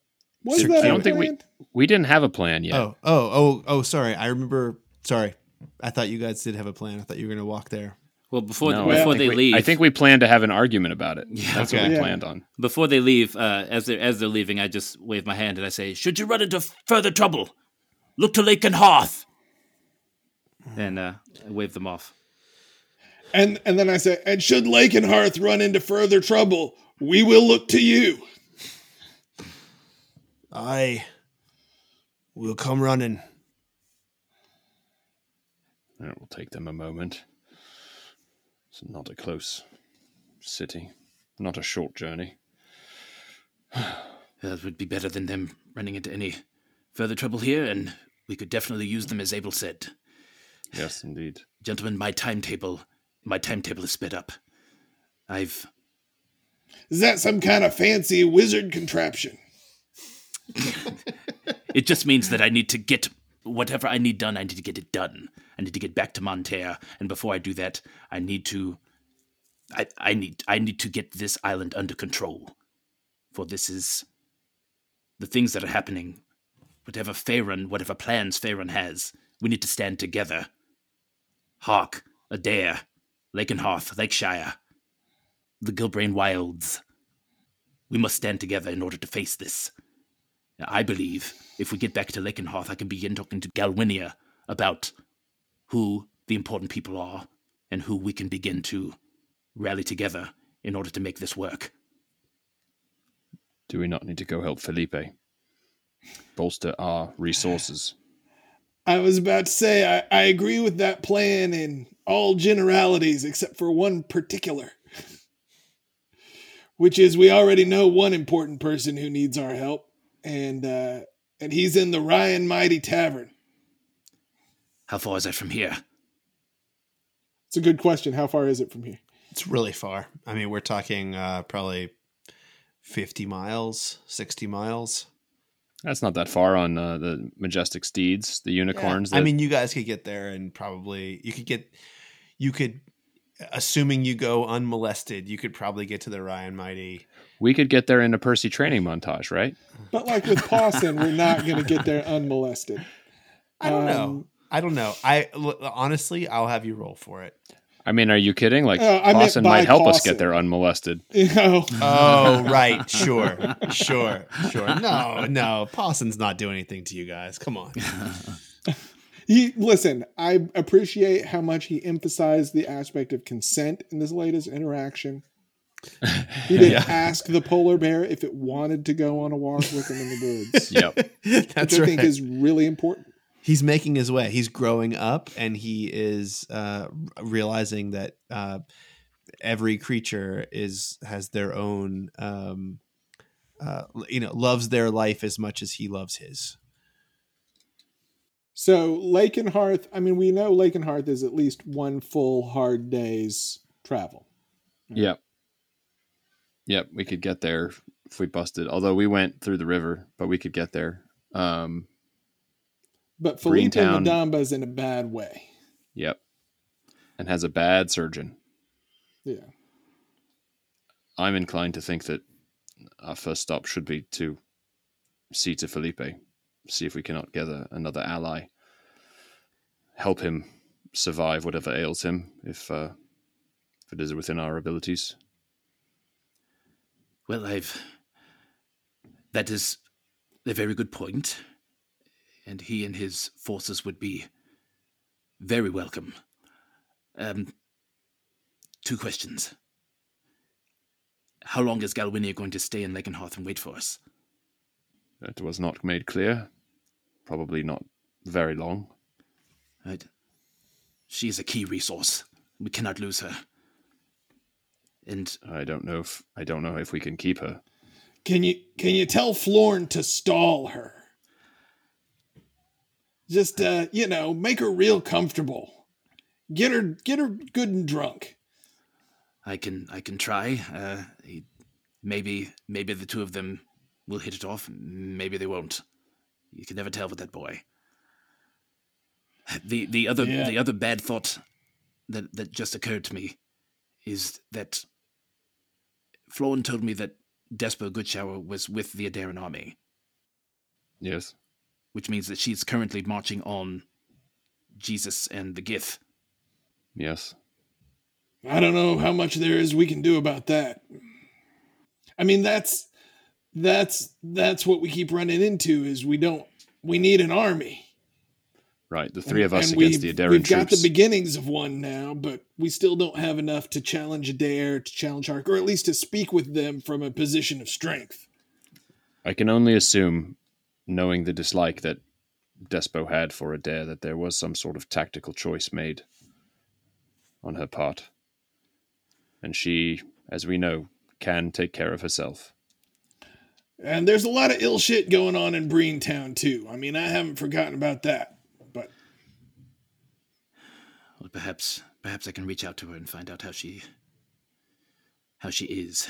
Was that Keith. I a don't think we we didn't have a plan yet. Oh, oh, oh, oh, sorry. I remember. Sorry. I thought you guys did have a plan. I thought you were going to walk there. Well, before No, before I think they we- leave, I think we planned to have an argument about it. Yeah, That's what Okay. we Yeah. planned on. before they leave, uh, as they are as they're leaving, I just wave my hand and I say, "Should you run into further trouble, look to Lake and Hearth." And uh, I wave them off. And and then I say, and should Lake and Hearth run into further trouble, we will look to you. I will come running. It will take them a moment. It's not a close city, not a short journey. *sighs* That would be better than them running into any further trouble here, and we could definitely use them, as Abel said. Yes, indeed. Gentlemen, my timetable, my timetable is sped up. I've Is that some kind of fancy wizard contraption? *laughs* It just means that I need to get whatever I need done, I need to get it done. I need to get back to Monterre, and before I do that, I need to I, I need I need to get this island under control. For this is the things that are happening. Whatever Faerun, whatever plans Faerun has, we need to stand together. Hark, Adair, Lakenhearth, Lakeshire, the Gilbrain Wilds. We must stand together in order to face this. I believe if we get back to Lakenhearth, I can begin talking to Galwinia about who the important people are and who we can begin to rally together in order to make this work. Do we not need to go help Felipe? Bolster our resources. I was about to say I, I agree with that plan in all generalities except for one particular. Which is we already know one important person who needs our help, and uh, and he's in the Ryan Mighty Tavern. How far is that from here? It's a good question. How far is it from here? It's really far. I mean, we're talking uh, probably 50 miles, 60 miles. That's not that far on uh, the majestic steeds, the unicorns. I that- mean, you guys could get there and probably you could get you could assuming you go unmolested, you could probably get to the Ryan Mighty. we could get there in a Percy training montage, right? But like with Pawson, we're not going to get there unmolested. I don't know. Um, I don't know. I l- honestly, I'll have you roll for it. I mean, are you kidding? Like, Uh, I meant Pawson by might help us get there unmolested. *laughs* You know, Oh, right. Sure. Sure. Sure. *laughs* No, no. Pawson's not doing anything to you guys. Come on. *laughs* he listen. I appreciate how much he emphasized the aspect of consent in this latest interaction. He didn't Yeah. ask the polar bear if it wanted to go on a walk with him in the woods, Yep. That's which I right. think is really important. He's making his way. He's growing up, and he is uh, realizing that uh, every creature is has their own, um, uh, you know, loves their life as much as he loves his. So Lake and Hearth. I mean, we know Lake and Hearth is at least one full hard day's travel. Yep. Yep. We could get there if we busted. Although we went through the river, but we could get there. Um, But Felipe Greentown. Madamba is in a bad way. yep. And has a bad surgeon. Yeah. I'm inclined to think that our first stop should be to see to Felipe, see if we cannot gather another ally, help him survive whatever ails him, if uh, if it is within our abilities. Well, I've. That is a very good point, and he and his forces would be very welcome. Um, two questions. How long is Galwinia going to stay in Lakenhearth and wait for us? That was not made clear. Probably not very long. Right. She is a key resource. We cannot lose her. And I don't know if I don't know if we can keep her. Can you can you tell Florn to stall her? Just uh, you know, make her real comfortable. Get her get her good and drunk. I can I can try. Uh, he, maybe maybe the two of them will hit it off. Maybe they won't. You can never tell with that boy. The the other Yeah. the other bad thought that that just occurred to me is that Florin told me that Despo Goodshower was with the Adaran army, Yes. Which means that she's currently marching on Jesus and the Gith. Yes. I don't know how much there is we can do about that. I mean, that's that's that's what we keep running into is we don't we need an army. Right. The three of us against the we've- Adaran We've got the beginnings of one now, but we still don't have enough to challenge Adair, to challenge Hark, or at least to speak with them from a position of strength. I can only assume, knowing the dislike that Despo had for Adair, that there was some sort of tactical choice made on her part. And she, as we know, can take care of herself. And there's a lot of ill shit going on in Breentown too. I mean, I haven't forgotten about that. But Well, perhaps perhaps I can reach out to her and find out how she how she is.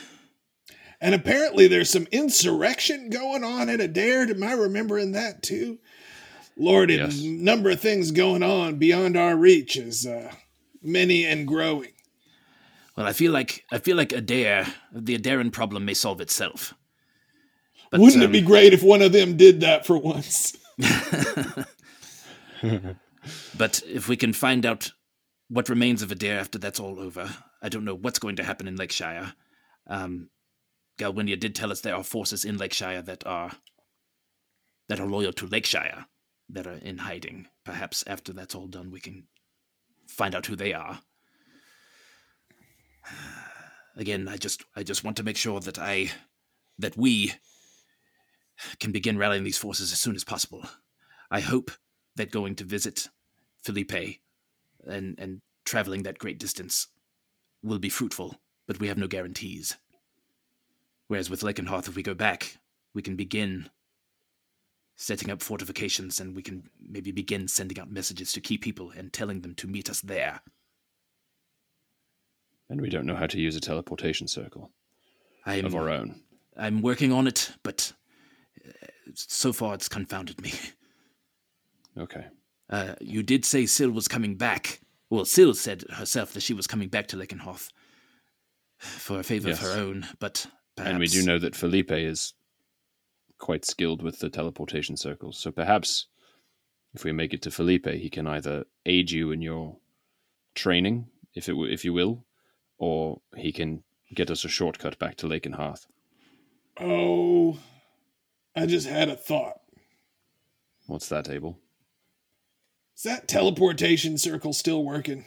And apparently there's some insurrection going on at Adair. Am I remembering that too? Lord, Yes. a number of things going on beyond our reach is uh, many and growing. Well, I feel like I feel like Adair, the Adaran problem may solve itself. But, Wouldn't um, it be great if one of them did that for once? *laughs* But if we can find out what remains of Adair after that's all over, I don't know what's going to happen in Lakeshire. Um, Galwinia did tell us there are forces in Lakeshire that are that are loyal to Lakeshire, that are in hiding. Perhaps after that's all done, we can find out who they are. *sighs* Again, I just I just want to make sure that I that we can begin rallying these forces as soon as possible. I hope that going to visit Felipe and and traveling that great distance will be fruitful, but we have no guarantees. Whereas with Lakenhearth, if we go back, we can begin setting up fortifications and we can maybe begin sending out messages to key people and telling them to meet us there. And we don't know how to use a teleportation circle I'm, of our own. I'm working on it, but uh, so far it's confounded me. Okay. Uh, you did say Syl was coming back. Well, Syl said herself that she was coming back to Lakenhearth for a favor Yes. of her own, but perhaps... And we do know that Felipe is quite skilled with the teleportation circles. So perhaps if we make it to Felipe, he can either aid you in your training, if it w- if you will, or he can get us a shortcut back to Lake and Hearth. Oh, I just had a thought. What's that, Abel? Is that teleportation circle still working?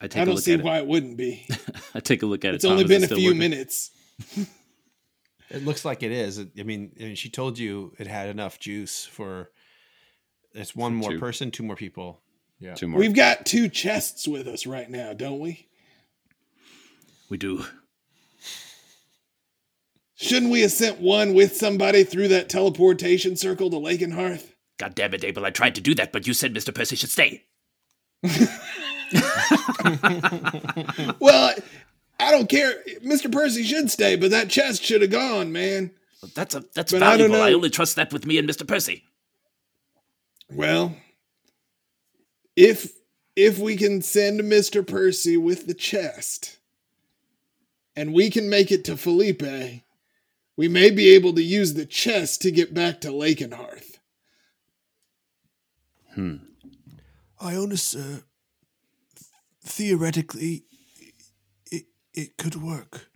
I take I a don't look see at why it wouldn't be. *laughs* I take a look at it. It's only Tom. Is it been a few working? minutes. *laughs* It looks like it is. I mean, I mean, she told you it had enough juice for. It's one more two. person, two more people. Yeah. Two more. We've got two chests with us right now, don't we? We do. Shouldn't we have sent one with somebody through that teleportation circle to Lake and Hearth? God damn it, Abel. I tried to do that, but you said Mr. Percy should stay. *laughs* *laughs* Well, I don't care. Mr. Percy should stay, but that chest should have gone, man. That's a that's But I don't valuable. I, know. only trust that with me and Mr. Percy. Well, if if we can send Mr. Percy with the chest and we can make it to Felipe, we may be able to use the chest to get back to Lake and Hearth. Hmm. Ionis, uh, theoretically, it, it could work.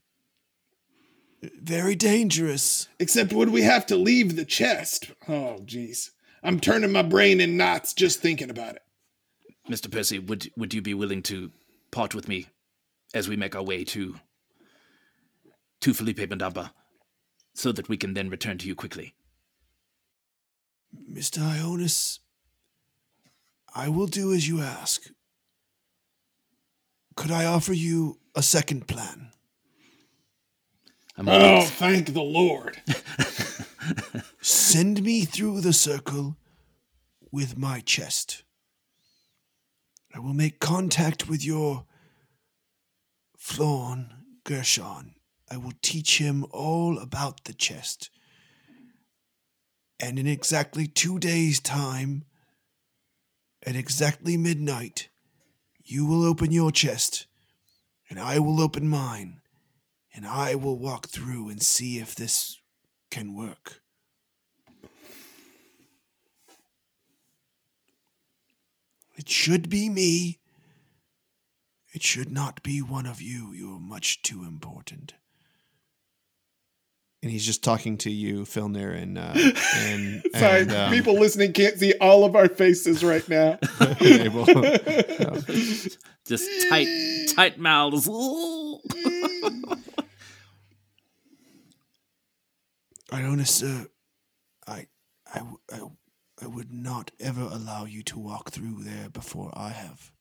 Very dangerous. Except would we have to leave the chest? Oh, jeez. I'm turning my brain in knots just thinking about it. Mr. Percy, would would you be willing to part with me as we make our way to to Felipe Mandamba so that we can then return to you quickly? Mr. Ionis, I will do as you ask. Could I offer you a second plan? I'm Oh, always- thank the Lord. Send me through the circle with my chest. I will make contact with your Florn Gershon. I will teach him all about the chest. And in exactly two days' time, at exactly midnight, you will open your chest, and I will open mine, and I will walk through and see if this can work. It should be me. It should not be one of you. You're much too important. And he's just talking to you, Filnir, and uh, *laughs* and, *laughs* Sorry, and, um, people listening can't see all of our faces right now. *laughs* Abel. just tight, tight mouths. Ionis, uh, I, I, w- I, w- I would not ever allow you to walk through there before I have.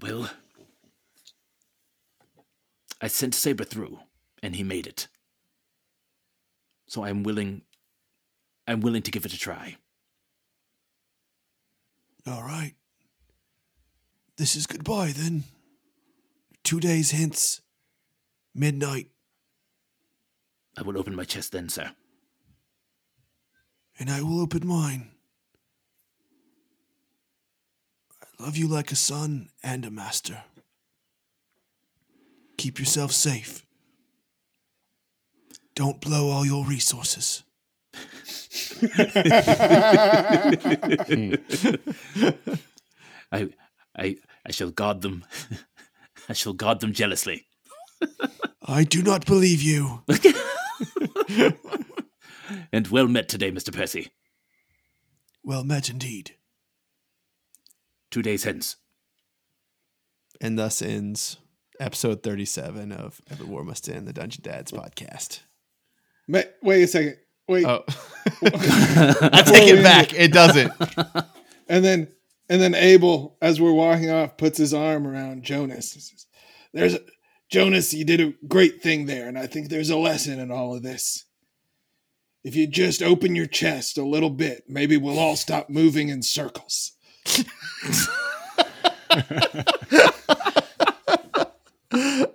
Well, I sent Saber through, and he made it. So I'm willing. I'm willing to give it a try. All right. This is goodbye then. Two days hence, midnight, I will open my chest then, sir. and I will open mine. I love you like a son and a master. Keep yourself safe. Don't blow all your resources. I, I, I shall guard them. I shall guard them jealously. I do not believe you. And well met today, Mr. Percy. Well met indeed. Two days hence. And thus ends episode 37 of Every War Must End, the Dungeon Dads podcast. Wait a second. Wait. Oh. *laughs* I take it back. It doesn't. *laughs* And then and then Abel, as we're walking off, puts his arm around Jonas. says, There's a, Jonas, you did a great thing there, and I think there's a lesson in all of this. If you just open your chest a little bit, maybe we'll all stop moving in circles. *laughs*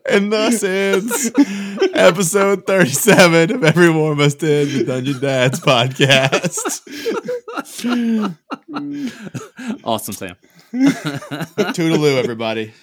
And thus ends episode 37 of Everyone Must End, the Dungeon Dads podcast. Awesome, Sam. Toodaloo, everybody.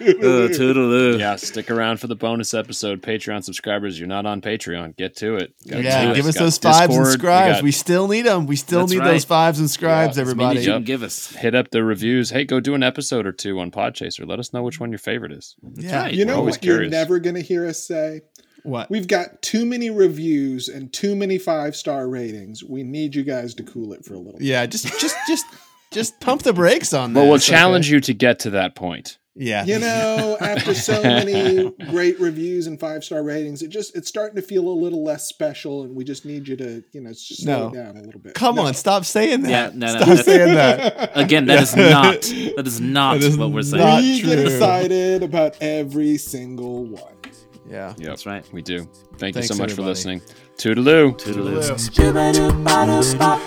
Uh, toodaloo. Yeah, stick around for the bonus episode. Patreon subscribers, you're not on Patreon. Get to it. Gotta Yeah, do it. give us Got those fives and Discord, we scribes. got- We, still need them. We still That's need right. those fives and scribes, Yeah, everybody. as you can give us. hit up the reviews. Hey, go do an episode or two on Podchaser. Let us know which one your favorite is. yeah. right. You know always what you're never going to hear us say? What? We've got too many reviews and too many five star ratings. We need you guys to cool it for a little. Yeah, just just just just pump the brakes on that. Well, we'll challenge you to get to that point. Yeah. You know, *laughs* after so many great reviews and five star ratings, it just it's starting to feel a little less special, and we just need you to you know slow No. down a little bit. Come No. on, stop saying that. Yeah, no, no, stop that's- saying that. *laughs* Again, that is not that is *laughs* not That is what we're saying. not- we get true. excited about every single one. Yeah. Yep, That's right. we do. Thank Thanks, you so much for listening. Toodaloo. Toodaloo. Chubba-doo-ba-doo-bop,